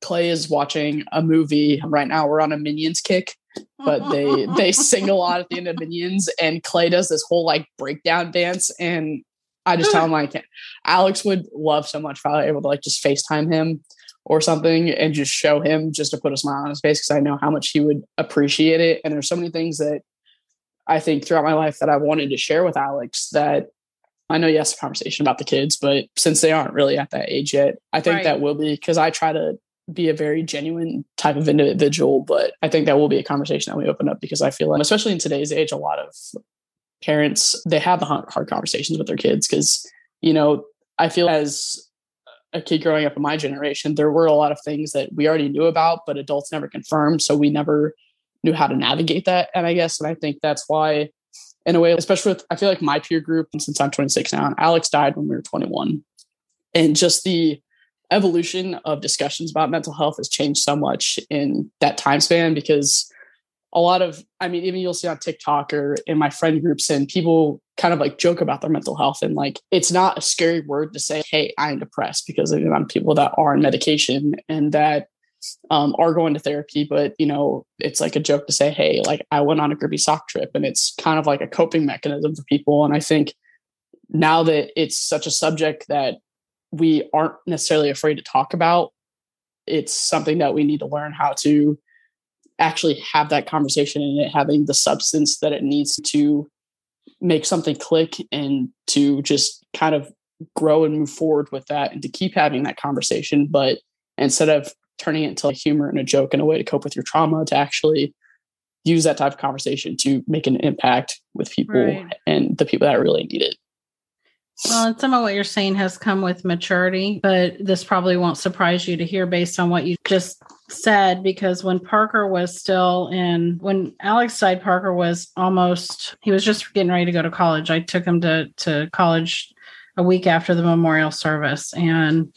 Clay is watching a movie right now. We're on a Minions kick, but they they sing a lot at the end of Minions, and Clay does this whole like breakdown dance, and I just tell him like Alex would love so much if I were able to like just FaceTime him or something and just show him just to put a smile on his face because I know how much he would appreciate it. And there's so many things that I think throughout my life that I wanted to share with Alex that I know yes, a conversation about the kids, but since they aren't really at that age yet, I think right. that will be because I try to be a very genuine type of individual. But I think that will be a conversation that we open up because I feel like, especially in today's age, a lot of parents they have the hard conversations with their kids because you know I feel as a kid growing up in my generation, there were a lot of things that we already knew about, but adults never confirmed, so we never knew how to navigate that. And I guess, and I think that's why, in a way, especially with I feel like my peer group, and since I'm 26 now, Alex died when we were 21, and just the evolution of discussions about mental health has changed so much in that time span because a lot of i mean even you'll see on tiktok or in my friend groups and people kind of like joke about their mental health and like it's not a scary word to say hey i'm depressed because of the amount of people that are on medication and that um, are going to therapy but you know it's like a joke to say hey like i went on a grippy sock trip and it's kind of like a coping mechanism for people and i think now that it's such a subject that we aren't necessarily afraid to talk about, it's something that we need to learn how to actually have that conversation and it having the substance that it needs to make something click and to just kind of grow and move forward with that and to keep having that conversation. But instead of turning it into a humor and a joke and a way to cope with your trauma, to actually use that type of conversation to make an impact with people right. and the people that really need it. Well, some of what you're saying has come with maturity, but this probably won't surprise you to hear based on what you just said. Because when Parker was still in, when Alex died, Parker was almost, he was just getting ready to go to college. I took him to, to college a week after the memorial service. And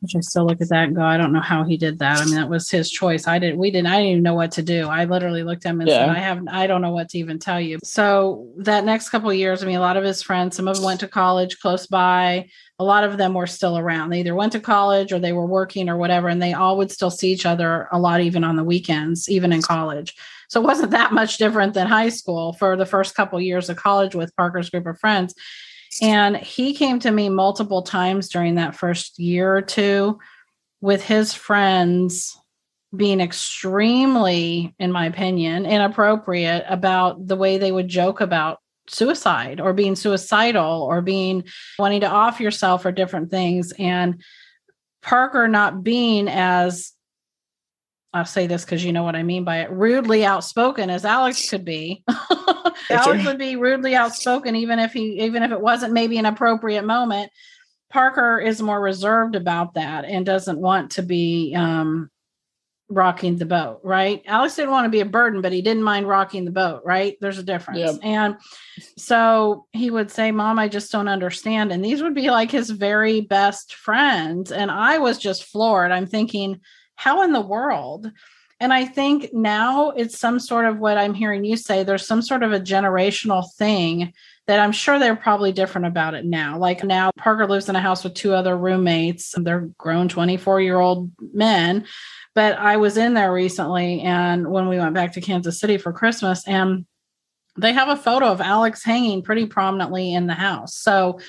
which I still look at that and go, I don't know how he did that. I mean, that was his choice. I didn't, we didn't, I didn't even know what to do. I literally looked at him and yeah. said, I have, I don't know what to even tell you. So that next couple years, I mean, a lot of his friends, some of them went to college close by. A lot of them were still around. They either went to college or they were working or whatever. And they all would still see each other a lot, even on the weekends, even in college. So it wasn't that much different than high school for the first couple years of college with Parker's group of friends. And he came to me multiple times during that first year or two with his friends being extremely, in my opinion, inappropriate about the way they would joke about suicide or being suicidal or being wanting to off yourself or different things. And Parker not being as I'll say this because you know what I mean by it rudely outspoken as Alex could be. Alex would be rudely outspoken, even if he, even if it wasn't maybe an appropriate moment. Parker is more reserved about that and doesn't want to be um, rocking the boat, right? Alex didn't want to be a burden, but he didn't mind rocking the boat, right? There's a difference. Yep. And so he would say, Mom, I just don't understand. And these would be like his very best friends. And I was just floored. I'm thinking, how in the world? And I think now it's some sort of what I'm hearing you say there's some sort of a generational thing that I'm sure they're probably different about it now. Like now, Parker lives in a house with two other roommates. They're grown 24 year old men. But I was in there recently and when we went back to Kansas City for Christmas, and they have a photo of Alex hanging pretty prominently in the house. So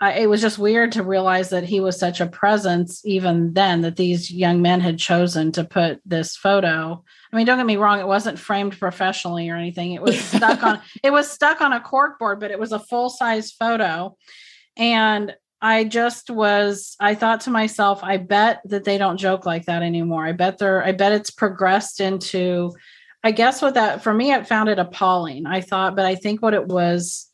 I, it was just weird to realize that he was such a presence even then that these young men had chosen to put this photo. I mean don't get me wrong it wasn't framed professionally or anything. It was stuck on it was stuck on a cork board but it was a full size photo. And i just was i thought to myself i bet that they don't joke like that anymore. I bet they're i bet it's progressed into i guess what that for me it found it appalling i thought but i think what it was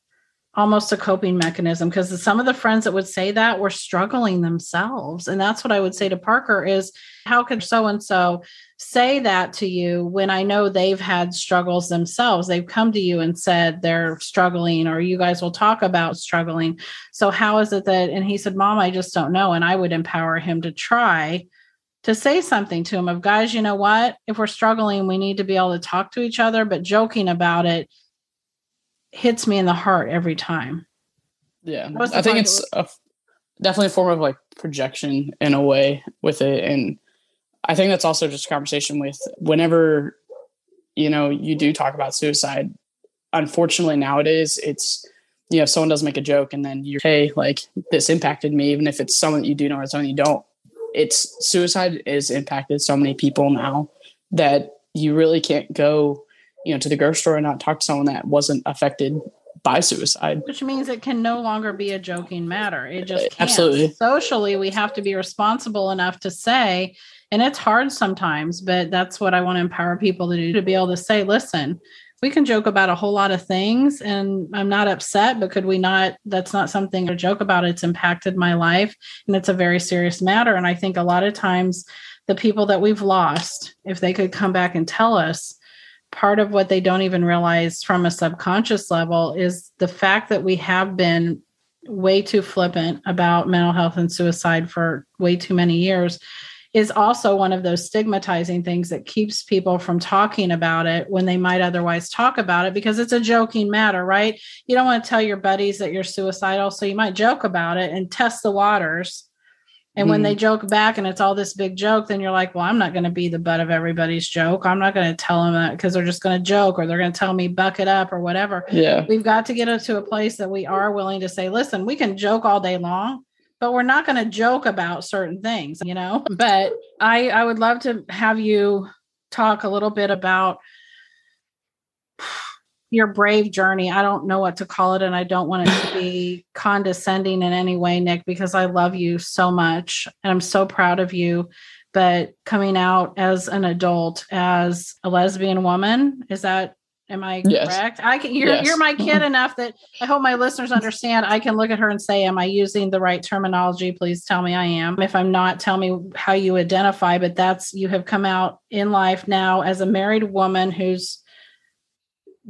almost a coping mechanism because some of the friends that would say that were struggling themselves. And that's what i would say to parker is how could so and so say that to you when i know they've had struggles themselves? They've come to you and said they're struggling or you guys will talk about struggling. So how is it that and he said mom i just don't know and i would empower him to try to say something to him of guys you know what? If we're struggling we need to be able to talk to each other but joking about it hits me in the heart every time. Yeah, I think it's a, definitely a form of like projection in a way with it, and I think that's also just a conversation with whenever you know you do talk about suicide. Unfortunately, nowadays it's you know if someone does make a joke and then you're hey like this impacted me even if it's someone that you do know or someone you don't it's suicide is impacted so many people now that you really can't go you know to the grocery store and not talk to someone that wasn't affected by suicide. Which means it can no longer be a joking matter. It just can't. absolutely. Socially we have to be responsible enough to say and it's hard sometimes but that's what i want to empower people to do to be able to say listen we can joke about a whole lot of things and i'm not upset but could we not that's not something to joke about. It's impacted my life and it's a very serious matter. And i think a lot of times the people that we've lost if they could come back and tell us part of what they don't even realize from a subconscious level is the fact that we have been way too flippant about mental health and suicide for way too many years is also one of those stigmatizing things that keeps people from talking about it when they might otherwise talk about it because it's a joking matter, right? You don't want to tell your buddies that you're suicidal, so you might joke about it and test the waters And when they mm-hmm. joke back and it's all this big joke, then you're like, well, I'm not going to be the butt of everybody's joke. I'm not going to tell them that uh, because they're just going to joke or they're going to tell me buck it up or whatever. Yeah. We've got to get us to a place that we are willing to say, listen, we can joke all day long, but we're not going to joke about certain things, you know? But I, I would love to have you talk a little bit about your brave journey. I don't know what to call it, and I don't want it to be condescending in any way, Nic, because I love you so much and I'm so proud of you. But coming out as an adult, as a lesbian woman, is that am I Yes. correct? I can you're Yes. you're my kid enough that I hope my listeners understand I can look at her and say, Am I using the right terminology? Please tell me I am. If I'm not, tell me how you identify. But that's you have come out in life now as a married woman who's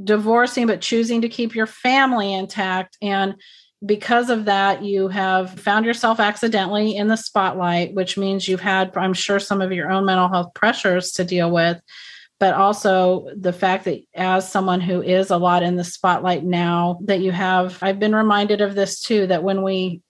divorcing but choosing to keep your family intact. And because of that you have found yourself accidentally in the spotlight which means you've had i'm sure some of your own mental health pressures to deal with. But also the fact that as someone who is a lot in the spotlight now that you have i've been reminded of this too that when we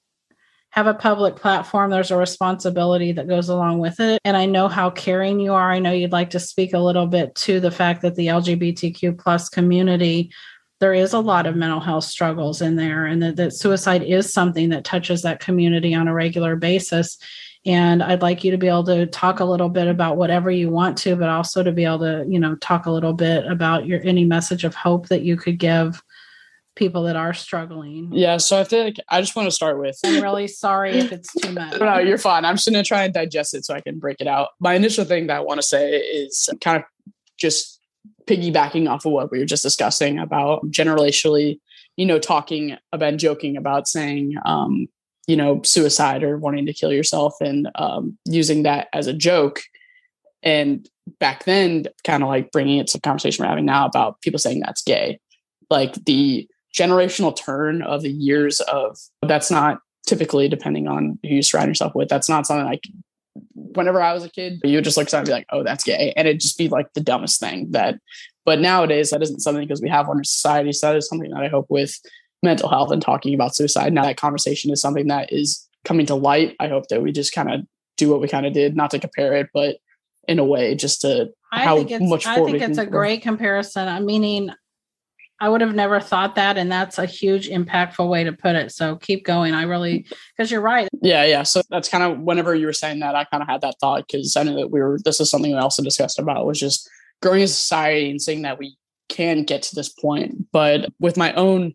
have a public platform there's a responsibility that goes along with it. And i know how caring you are. I know you'd like to speak a little bit to the fact that the lgbtq plus community there is a lot of mental health struggles in there and that, that suicide is something that touches that community on a regular basis. And i'd like you to be able to talk a little bit about whatever you want to but also to be able to you know talk a little bit about your any message of hope that you could give people that are struggling Yeah. So I think I just want to start with i'm really sorry if it's too much No, you're fine. I'm just going to try and digest it so I can break it out. My initial thing that I want to say is kind of just piggybacking off of what we were just discussing about generationally, you know, talking about joking about saying, um, you know, suicide or wanting to kill yourself and um, using that as a joke. And back then, kind of like bringing it to the conversation we're having now about people saying that's gay. Like the generational turn of the years of that's not typically depending on who you surround yourself with. That's not something like whenever I was a kid, you would just look at something and be like, oh, that's gay. And it'd just be like the dumbest thing that, but nowadays that isn't something because we have won in society. So that is something that I hope with mental health and talking about suicide. Now that conversation is something that is coming to light. I hope that we just kind of do what we kind of did, not to compare it, but in a way, just to I how think it's much I think it's a great comparison. I meaning I would have never thought that, and that's a huge impactful way to put it. So keep going. I really because you're right. Yeah, yeah. So that's kind of whenever you were saying that, I kind of had that thought because I know that we were. This is something we also discussed about was just growing as a society and saying that we can get to this point. But with my own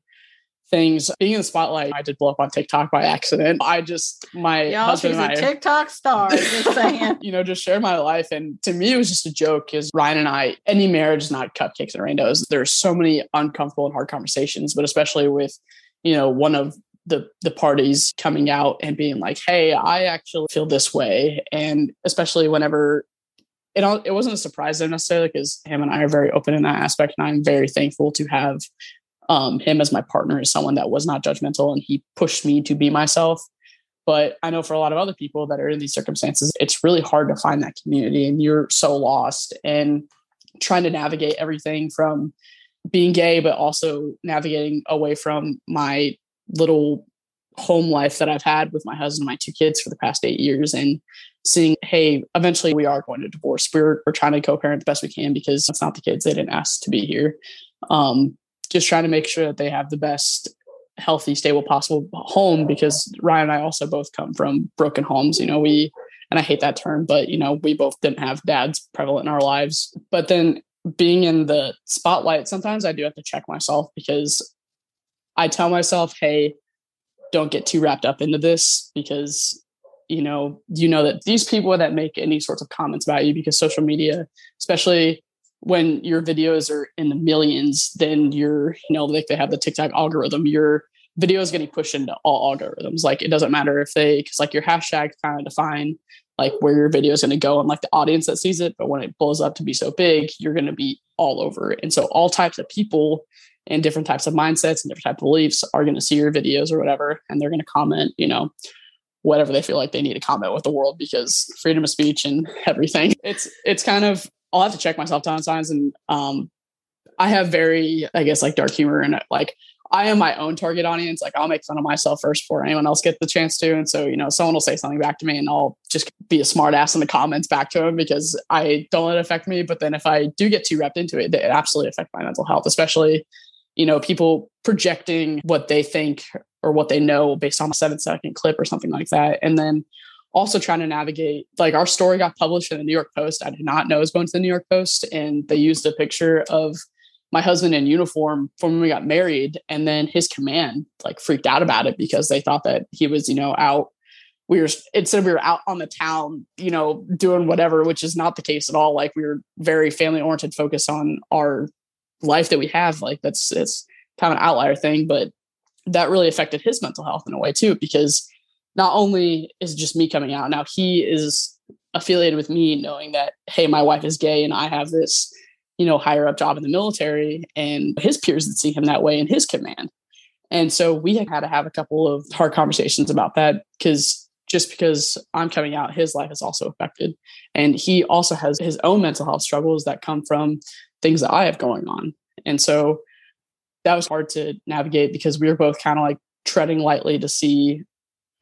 things, being in the spotlight, I did blow up on TikTok by accident. I just my Y'all, husband she's a and I, TikTok star. Just saying. you know, just share my life. And to me, it was just a joke because Ryan and I, any marriage is not cupcakes and rainbows. There's so many uncomfortable and hard conversations, but especially with, you know, one of the the parties coming out and being like, "Hey, I actually feel this way," and especially whenever it all, it wasn't a surprise there necessarily because him and I are very open in that aspect, and I'm very thankful to have um, him as my partner as someone that was not judgmental and he pushed me to be myself. But I know for a lot of other people that are in these circumstances, it's really hard to find that community and you're so lost and trying to navigate everything from being gay, but also navigating away from my little home life that I've had with my husband and my two kids for the past eight years and seeing, hey, eventually we are going to divorce. We're, we're trying to co-parent the best we can because it's not the kids. They didn't ask to be here. Um, just trying to make sure that they have the best healthy, stable possible home because Ryan and I also both come from broken homes. You know, we, and I hate that term, but you know, we both didn't have dads prevalent in our lives. But then being in the spotlight, sometimes I do have to check myself because I tell myself, hey, don't get too wrapped up into this because you know you know that these people that make any sorts of comments about you because social media especially when your videos are in the millions then you're you know like they have the tiktok algorithm your video is getting pushed into all algorithms. Like it doesn't matter if they because like your hashtag kind of define like where your video is going to go and like the audience that sees it but when it blows up to be so big you're going to be all over it. And so all types of people and different types of mindsets and different type of beliefs are going to see your videos or whatever and they're going to comment you know whatever they feel like they need to comment with the world because freedom of speech and everything. It's it's kind of i'll have to check myself sometimes and um i have very i guess like dark humor and like I am my own target audience. Like I'll make fun of myself first before anyone else gets the chance to. And so, you know, someone will say something back to me and I'll just be a smart ass in the comments back to them because I don't let it affect me. But then if I do get too wrapped into it, it absolutely affect my mental health, especially, you know, people projecting what they think or what they know based on a seven second clip or something like that. And then also trying to navigate like our story got published in the New York Post. I did not know it was going to the New York Post. And they used a picture of my husband in uniform from when we got married and then his command like freaked out about it because they thought that he was you know out we were instead we were out on the town you know doing whatever which is not the case at all like we were very family oriented focus on our life that we have like that's it's kind of an outlier thing but that really affected his mental health in a way too because not only is just me coming out now he is affiliated with me knowing that hey my wife is gay and i have this you know, higher up job in the military and his peers that see him that way in his command. And so we had to have a couple of hard conversations about that because just because I'm coming out, his life is also affected. And he also has his own mental health struggles that come from things that I have going on. And so that was hard to navigate because we were both kind of like treading lightly to see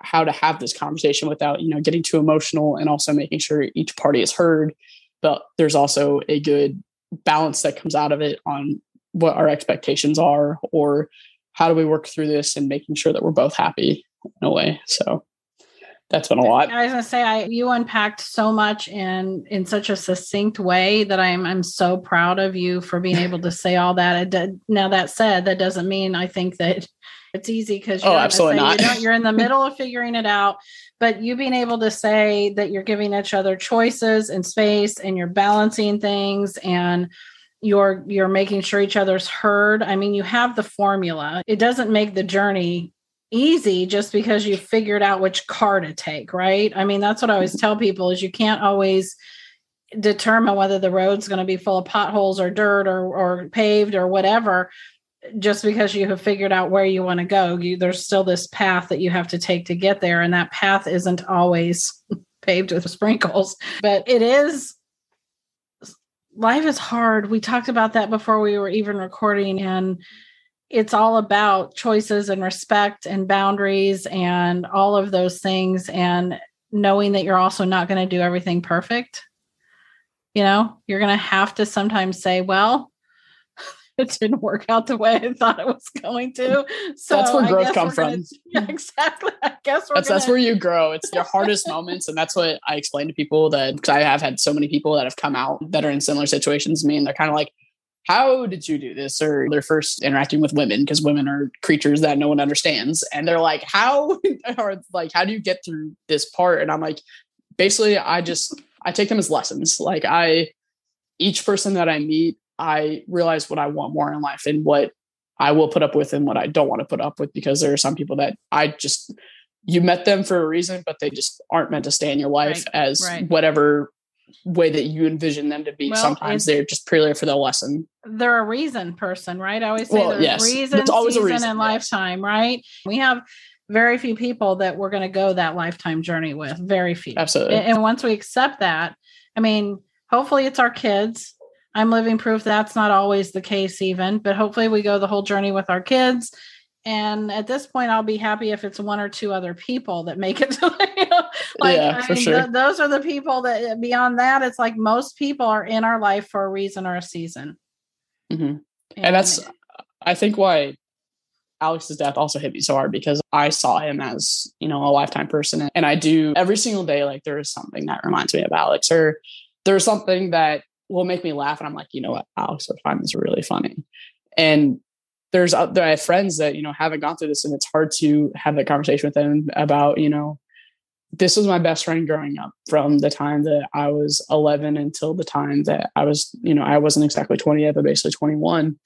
how to have this conversation without, you know, getting too emotional and also making sure each party is heard. But there's also a good balance that comes out of it on what our expectations are or how do we work through this and making sure that we're both happy in a way so that's been a lot. I was going to say i you unpacked so much in in such a succinct way that i'm i'm so proud of you for being able to say all that. Did, now that said that doesn't mean i think that it's easy because oh, absolutely not. You you're in the middle of figuring it out. But you being able to say that you're giving each other choices and space and you're balancing things and you're you're making sure each other's heard. I mean you have the formula. It doesn't make the journey easy just because you figured out which car to take right? I mean that's what i always mm-hmm. tell people is you can't always determine whether the road's going to be full of potholes or dirt or or paved or whatever just because you have figured out where you want to go. You, there's still this path that you have to take to get there and that path isn't always paved with sprinkles but it is. Life is hard. We talked about that before we were even recording and it's all about choices and respect and boundaries and all of those things and knowing that you're also not going to do everything perfect you know you're going to have to sometimes say well it didn't work out the way I thought it was going to. So that's where growth comes from. Gonna, yeah, exactly. I guess that's gonna... that's where you grow. It's your hardest moments, and that's what I explain to people that because I have had so many people that have come out that are in similar situations to me, and they're kind of like, "How did you do this?" Or they're first interacting with women because women are creatures that no one understands, and they're like, "How?" or like, "How do you get through this part?" And I'm like, basically, I just I take them as lessons. Like I each person that I meet, I realize what I want more in life and what I will put up with and what I don't want to put up with because there are some people that I just you met them for a reason, but they just aren't meant to stay in your life right, as right. whatever way that you envision them to be. Well, Sometimes they're just purely for the lesson. They're a reason person, right? I always say well, there's yes. reason, It's always season, a reason, and yes. lifetime, right? We have very few people that we're going to go that lifetime journey with. Very few. Absolutely. And, and once we accept that, I mean, hopefully it's our kids I'm living proof that's not always the case, even, but hopefully we go the whole journey with our kids. And at this point, I'll be happy if it's one or two other people that make it to, you know, like, yeah, I mean, sure. Th- those are the people that beyond that, it's like most people are in our life for a reason or a season. Mm-hmm. And, and that's, I think, why Alex's death also hit me so hard because I saw him as, you know, a lifetime person. And I do every single day, like there is something that reminds me of Alex, or there's something that will make me laugh. And I'm like, you know what, Alex would find this really funny. And there's there I have friends that you know haven't gone through this, and it's hard to have that conversation with them about you know this was my best friend growing up from the time that I was 11 until the time that I was you know I wasn't exactly 20 yet, but basically 21.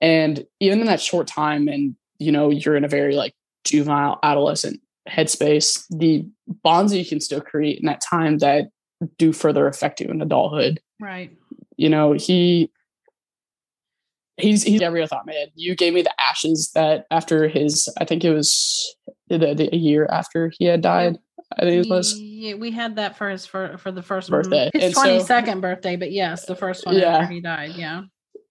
And even in that short time, and you know you're in a very like juvenile adolescent headspace, the bonds that you can still create in that time that do further affect you in adulthood. Right. You know, he he's he's every thought man. You gave me the ashes that after his I think it was the, the a year after he had died. I think it was. Yeah, we had that for his for for the first birthday. His twenty second so, birthday, but yes, the first one yeah. after he died. Yeah.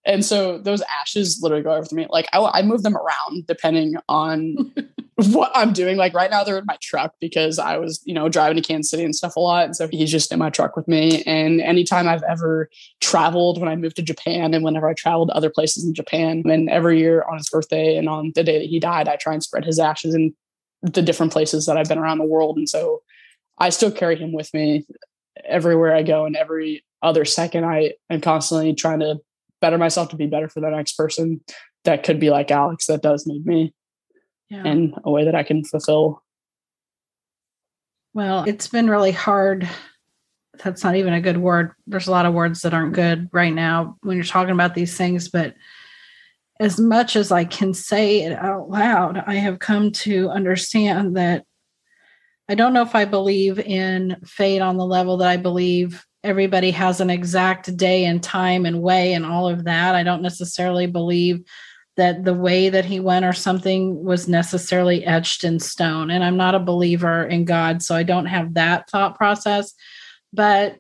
And so those ashes literally go over me. Like I, I move them around depending on what I'm doing. Like right now, they're in my truck because I was, you know, driving to Kansas City and stuff a lot. And so he's just in my truck with me. And anytime I've ever traveled, when I moved to Japan and whenever I traveled to other places in Japan, and every year on his birthday and on the day that he died, I try and spread his ashes in the different places that I've been around the world. And so I still carry him with me everywhere I go and every other second I am constantly trying to better myself to be better for the next person that could be like Alex that does need me yeah. in a way that I can fulfill. Well, it's been really hard. That's not even a good word. There's a lot of words that aren't good right now when you're talking about these things, but as much as I can say it out loud, I have come to understand that I don't know if I believe in fate on the level that I believe everybody has an exact day and time and way and all of that. I don't necessarily believe that the way that he went or something was necessarily etched in stone. And I'm not a believer in God, so I don't have that thought process. But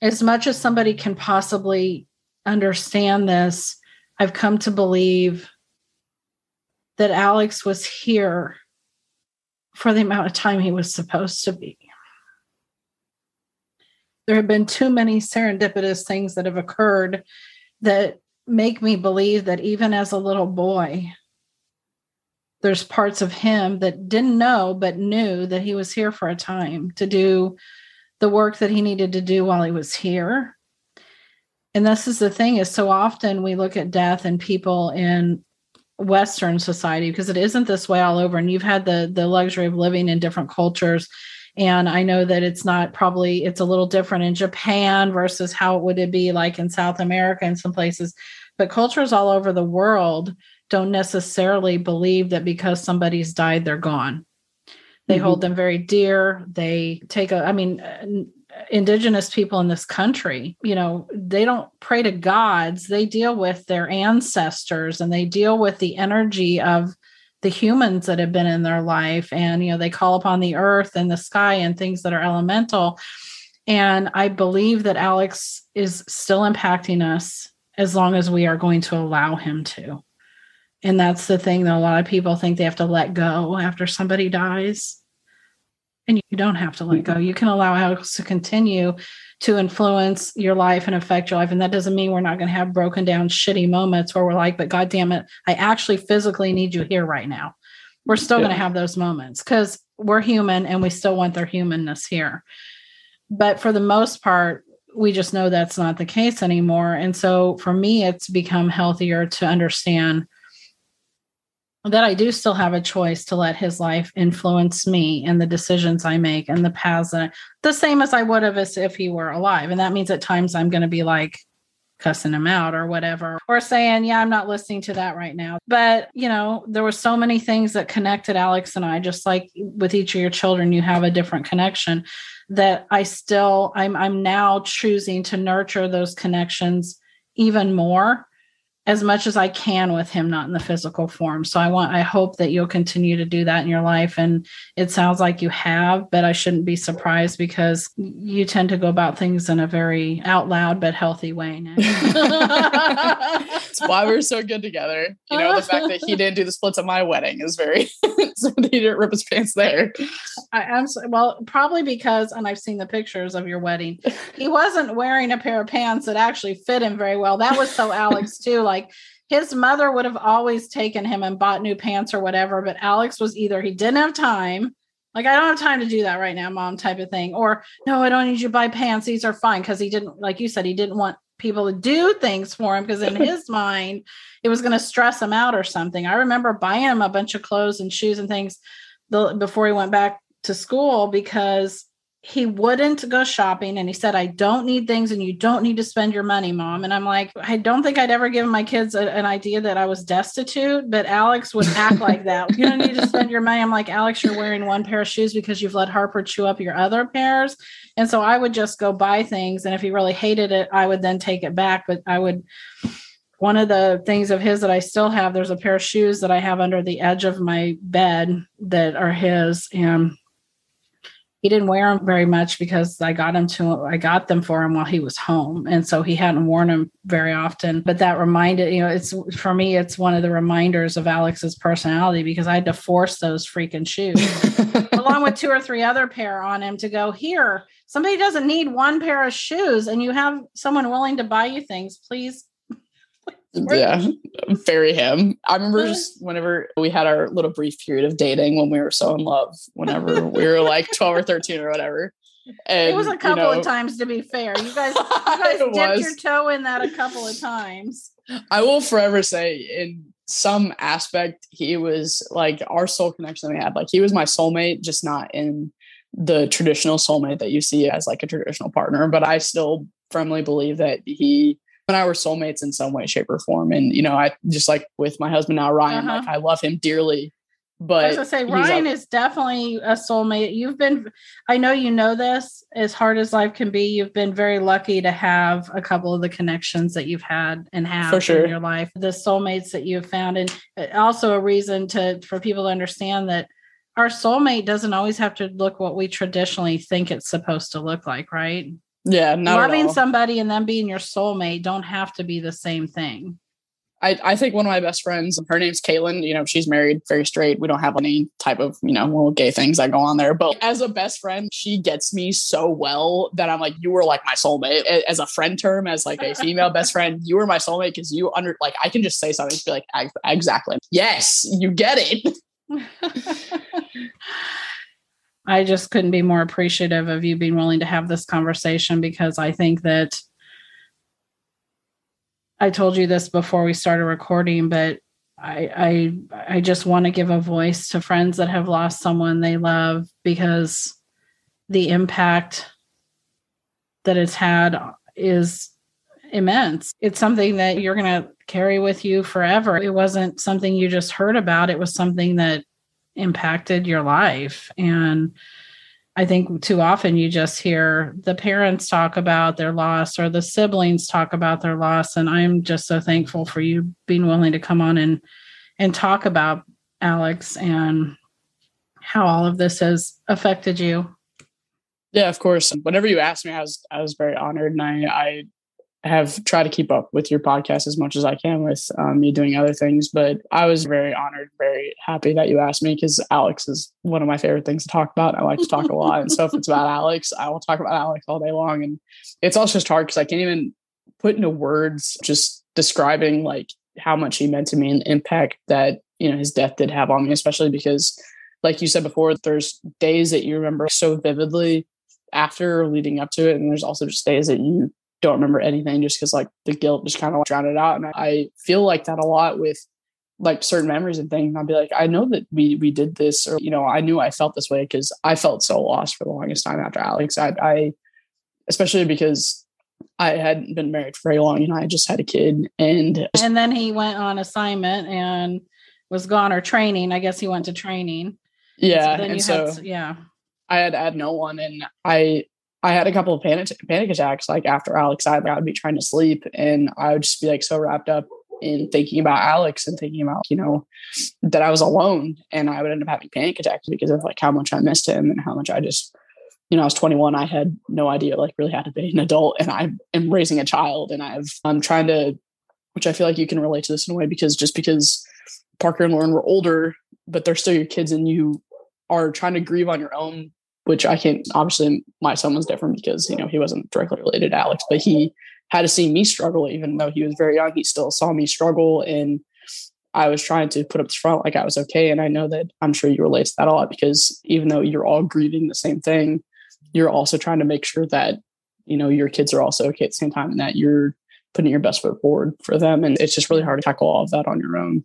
as much as somebody can possibly understand this, I've come to believe that Alex was here for the amount of time he was supposed to be. There have been too many serendipitous things that have occurred that make me believe that even as a little boy, there's parts of him that didn't know but knew that he was here for a time to do the work that he needed to do while he was here. And this is the thing is so often we look at death and people in Western society because it isn't this way all over. And you've had the the luxury of living in different cultures and i know that it's not probably it's a little different in japan versus how it would it be like in south america and some places. But cultures all over the world don't necessarily believe that because somebody's died they're gone. They mm-hmm. hold them very dear. They take a i mean uh, indigenous people in this country you know they don't pray to gods. They deal with their ancestors and they deal with the energy of the humans that have been in their life and you know they call upon the earth and the sky and things that are elemental. And i believe that alex is still impacting us as long as we are going to allow him to. And that's the thing that a lot of people think they have to let go after somebody dies. And you don't have to let go. You can allow alex to continue to influence your life and affect your life. And that doesn't mean we're not going to have broken down, shitty moments where we're like, but God damn it, I actually physically need you here right now. We're still yeah. going to have those moments because we're human and we still want their humanness here. But for the most part, we just know that's not the case anymore. And so for me, it's become healthier to understand that I do still have a choice to let his life influence me and the decisions I make and the paths that I, the same as I would have as if he were alive. And that means at times I'm going to be like cussing him out or whatever, or saying, Yeah, I'm not listening to that right now. But, you know, there were so many things that connected Alex and I, just like with each of your children, you have a different connection that I still, I'm, I'm now choosing to nurture those connections even more as much as I can with him not in the physical form. So I want I hope that you'll continue to do that in your life and it sounds like you have, but I shouldn't be surprised because you tend to go about things in a very out loud but healthy way now. That's why we're so good together. You know, the fact that he didn't do the splits at my wedding is very so he didn't rip his pants there. I am so, well, probably because and I've seen the pictures of your wedding. He wasn't wearing a pair of pants that actually fit him very well. That was so Alex too. Like like his mother would have always taken him and bought new pants or whatever, but Alex was either he didn't have time, like I don't have time to do that right now, mom, type of thing, or no, I don't need you to buy pants. These are fine because he didn't, like you said, he didn't want people to do things for him because in his mind it was going to stress him out or something. I remember buying him a bunch of clothes and shoes and things the, before he went back to school because he wouldn't go shopping and he said i don't need things and you don't need to spend your money mom. And i'm like i don't think i'd ever give my kids a, an idea that i was destitute but alex would act like that. You don't need to spend your money. I'm like alex you're wearing one pair of shoes because you've let harper chew up your other pairs. And so i would just go buy things and if he really hated it i would then take it back. But i would one of the things of his that I still have, there's a pair of shoes that I have under the edge of my bed that are his. And he didn't wear them very much because I got him to I got them for him while he was home, and so he hadn't worn them very often. But that reminded you know, it's for me, it's one of the reminders of Alex's personality because I had to force those freaking shoes along with two or three other pair on him to go here. Somebody doesn't need one pair of shoes, and you have someone willing to buy you things. Please yeah, very him. I remember just whenever we had our little brief period of dating when we were so in love, whenever we were like 12 or 13 or whatever. And, it was a couple you know, of times to be fair. You guys, you guys dipped was. your toe in that a couple of times. I will forever say, in some aspect, he was like our soul connection we had. Like he was my soulmate, just not in the traditional soulmate that you see as like a traditional partner. But I still firmly believe that he and I were soulmates in some way, shape, or form. And you know, I just like with my husband now, Ryan, uh-huh. like I love him dearly. But as I say Ryan is definitely a soulmate. You've been I know you know this, as hard as life can be, you've been very lucky to have a couple of the connections that you've had and have for sure. in your life. The soulmates that you've found. And uh, also a reason to for people to understand that our soulmate doesn't always have to look what we traditionally think it's supposed to look like, right? Yeah, loving somebody and them being your soulmate don't have to be the same thing. I, I think one of my best friends, her name's Caitlin. You know, she's married, very straight. We don't have any type of, you know, little gay things that go on there. But as a best friend, she gets me so well that I'm like, you were like my soulmate. As a friend term, as like a female best friend, you were my soulmate because you under like I can just say something and be like, exactly. Yes, you get it. I just couldn't be more appreciative of you being willing to have this conversation because I think that I told you this before we started recording, but I I I just want to give a voice to friends that have lost someone they love because the impact that it's had is immense. It's something that you're going to carry with you forever. It wasn't something you just heard about, it was something that impacted your life and I think too often you just hear the parents talk about their loss or the siblings talk about their loss. And I'm just so thankful for you being willing to come on and and talk about Alex and how all of this has affected you. Yeah, of course. Whenever you asked me, I was I was very honored, and I I have tried to keep up with your podcast as much as I can with um, me doing other things. But I was very honored, very happy that you asked me because Alex is one of my favorite things to talk about. I like to talk a lot. And so if it's about Alex, I will talk about Alex all day long. And it's also just hard because I can't even put into words just describing like how much he meant to me and the impact that, you know, his death did have on me, especially because like you said before, there's days that you remember so vividly after leading up to it. And there's also just days that you don't remember anything just because like the guilt just kind of drowned it out. And I feel like that a lot with like certain memories and things. I'll be like, I know that we we did this, or you know, I knew I felt this way because I felt so lost for the longest time after Alex. I, I especially because I hadn't been married for very long, you know, I just had a kid, and and then he went on assignment and was gone or training. I guess he went to training. Yeah, and so, and so yeah, I had had no one, and I I had a couple of panic panic attacks like after Alex died. like I would be trying to sleep and I would just be like so wrapped up in thinking about Alex and thinking about, you know, that I was alone and I would end up having panic attacks because of like how much I missed him and how much I just, you know, I was 21. I had no idea like really how to be an adult and I am raising a child and I've, I'm trying to, which I feel like you can relate to this in a way because just because Parker and Lauren were older, but they're still your kids and you are trying to grieve on your own which I can't obviously my son was different because you know he wasn't directly related to Alex, but he had to see me struggle even though he was very young. He still saw me struggle, and I was trying to put up the front like I was okay. And I know that I'm sure you relate to that a lot because even though you're all grieving the same thing, you're also trying to make sure that you know your kids are also okay at the same time and that you're putting your best foot forward for them. And it's just really hard to tackle all of that on your own.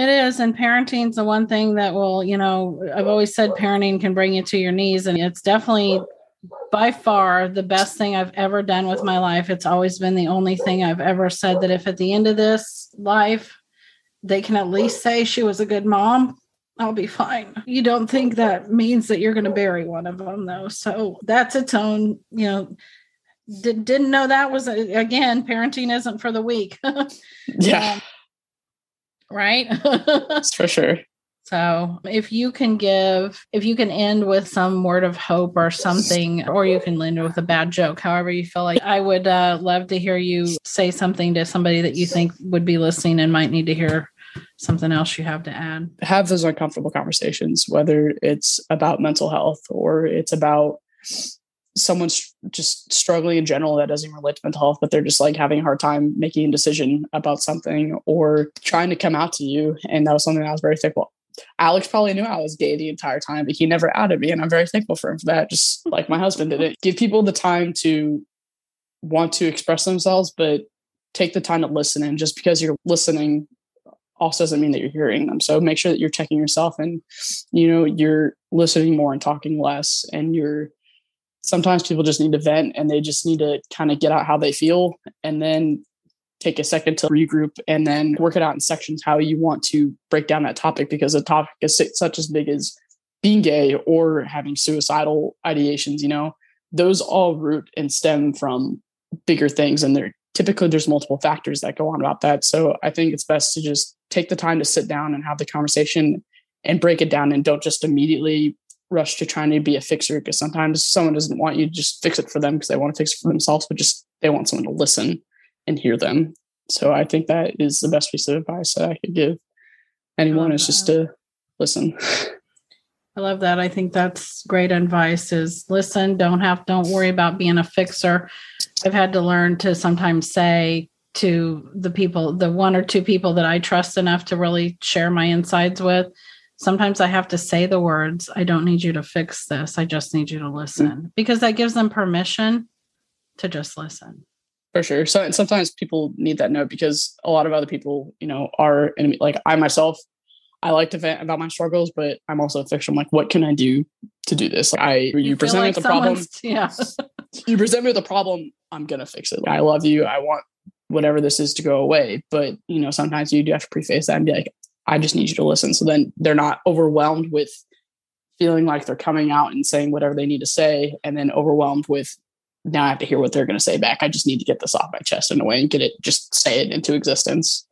It is. And parenting's the one thing that will, you know, I've always said parenting can bring you to your knees. And it's definitely by far the best thing I've ever done with my life. It's always been the only thing I've ever said that if at the end of this life, they can at least say she was a good mom, I'll be fine. You don't think that means that you're going to bury one of them, though. So that's its own, you know, did, didn't know that was, again, parenting isn't for the weak. yeah. Um, Right? That's for sure. So, if you can give, if you can end with some word of hope or something, or you can end with a bad joke, however you feel like, I would uh, love to hear you say something to somebody that you think would be listening and might need to hear something else you have to add. Have those uncomfortable conversations, whether it's about mental health or it's about someone's just struggling in general that doesn't relate to mental health, but they're just like having a hard time making a decision about something or trying to come out to you. And that was something I was very thankful. Alex probably knew I was gay the entire time, but he never outed me. And I'm very thankful for him for that. Just like my husband did it. Give people the time to want to express themselves, but take the time to listen. And just because you're listening also doesn't mean that you're hearing them. So make sure that you're checking yourself and, you know, you're listening more and talking less and you're sometimes people just need to vent and they just need to kind of get out how they feel and then take a second to regroup and then work it out in sections how you want to break down that topic because the topic is such as big as being gay or having suicidal ideations you know? Those all root and stem from bigger things and there typically there's multiple factors that go on about that. So i think it's best to just take the time to sit down and have the conversation and break it down and don't just immediately rush to trying to be a fixer because sometimes someone doesn't want you to just fix it for them because they want to fix it for themselves, but just they want someone to listen and hear them. So I think that is the best piece of advice that I could give anyone oh, is just to listen. I love that. I think that's great advice is listen, don't have don't worry about being a fixer. I've had to learn to sometimes say to the people, the one or two people that I trust enough to really share my insides with, sometimes I have to say the words, I don't need you to fix this. I just need you to listen mm-hmm. because that gives them permission to just listen. For sure. So and sometimes people need that note because a lot of other people, you know, are. Like I myself, I like to vent about my struggles, but I'm also a fiction. I'm like, what can I do to do this? Like I you, you present like me with problem. Yeah. you present me with a problem, I'm gonna fix it. Like, I love you. I want whatever this is to go away. But you know, sometimes you do have to preface that and be like, I just need you to listen. So then they're not overwhelmed with feeling like they're coming out and saying whatever they need to say, and then overwhelmed with now I have to hear what they're going to say back. I just need to get this off my chest in a way and get it, just say it into existence.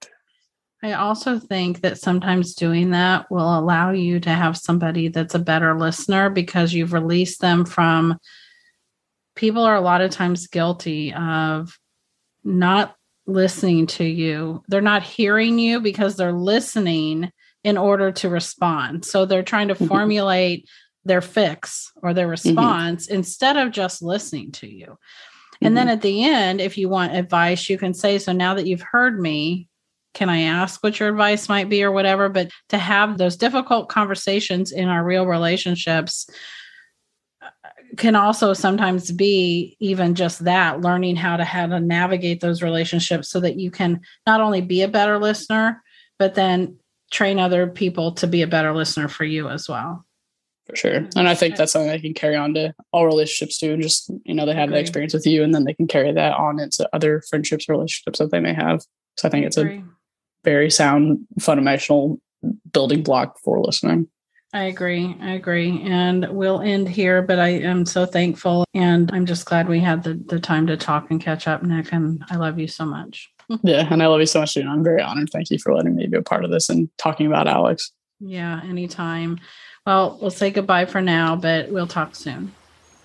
I also think that sometimes doing that will allow you to have somebody that's a better listener because you've released them from people are a lot of times guilty of not listening to you. They're not hearing you because they're listening in order to respond. So they're trying to mm-hmm. formulate their fix or their mm-hmm. response mm-hmm. instead of just listening to you. Mm-hmm. And then mm-hmm. at the end, if you want advice, you can say, So now that you've heard me, can I ask what your advice might be or whatever? But to have those difficult conversations in our real relationships can also sometimes be even just that learning how to how to navigate those relationships so that you can not only be a better listener but then train other people to be a better listener for you as well. For sure. And i think that's something they can carry on to all relationships too and just you know they have that experience with you and then they can carry that on into other friendships or relationships that they may have. So i think it's a very sound fundamental building block for listening I agree. I agree. And we'll end here, but I am so thankful and I'm just glad we had the, the time to talk and catch up, Nic. And I love you so much. yeah. And I love you so much, too. I'm very honored. Thank you for letting me be a part of this and talking about Alex. Yeah, anytime. Well, we'll say goodbye for now, but we'll talk soon.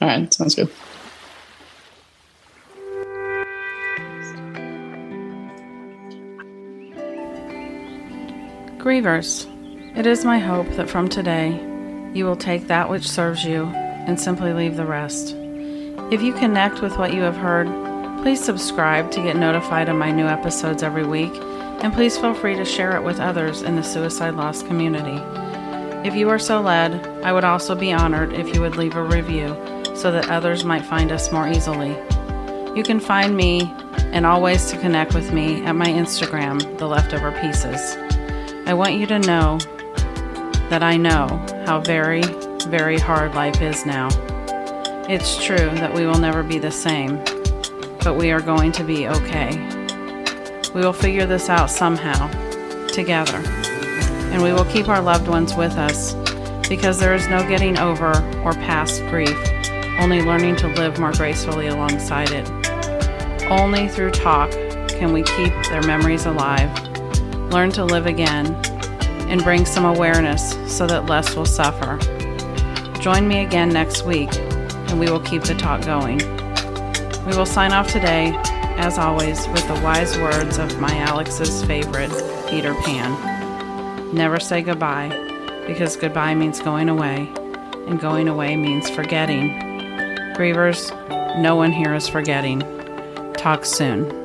All right. Sounds good. Grievers. It is my hope that from today you will take that which serves you and simply leave the rest. If you connect with what you have heard, please subscribe to get notified of my new episodes every week, and please feel free to share it with others in the suicide loss community. If you are so led, I would also be honored if you would leave a review so that others might find us more easily. You can find me and all ways to connect with me at my Instagram, The Leftover Pieces. I want you to know that I know how very, very hard life is now. It's true that we will never be the same, but we are going to be okay. We will figure this out somehow, together, and we will keep our loved ones with us because there is no getting over or past grief, only learning to live more gracefully alongside it. Only through talk can we keep their memories alive, learn to live again, and bring some awareness so that less will suffer. Join me again next week, and we will keep the talk going. We will sign off today, as always, with the wise words of my Alex's favorite, Peter Pan. Never say goodbye, because goodbye means going away, and going away means forgetting. Grievers, no one here is forgetting. Talk soon.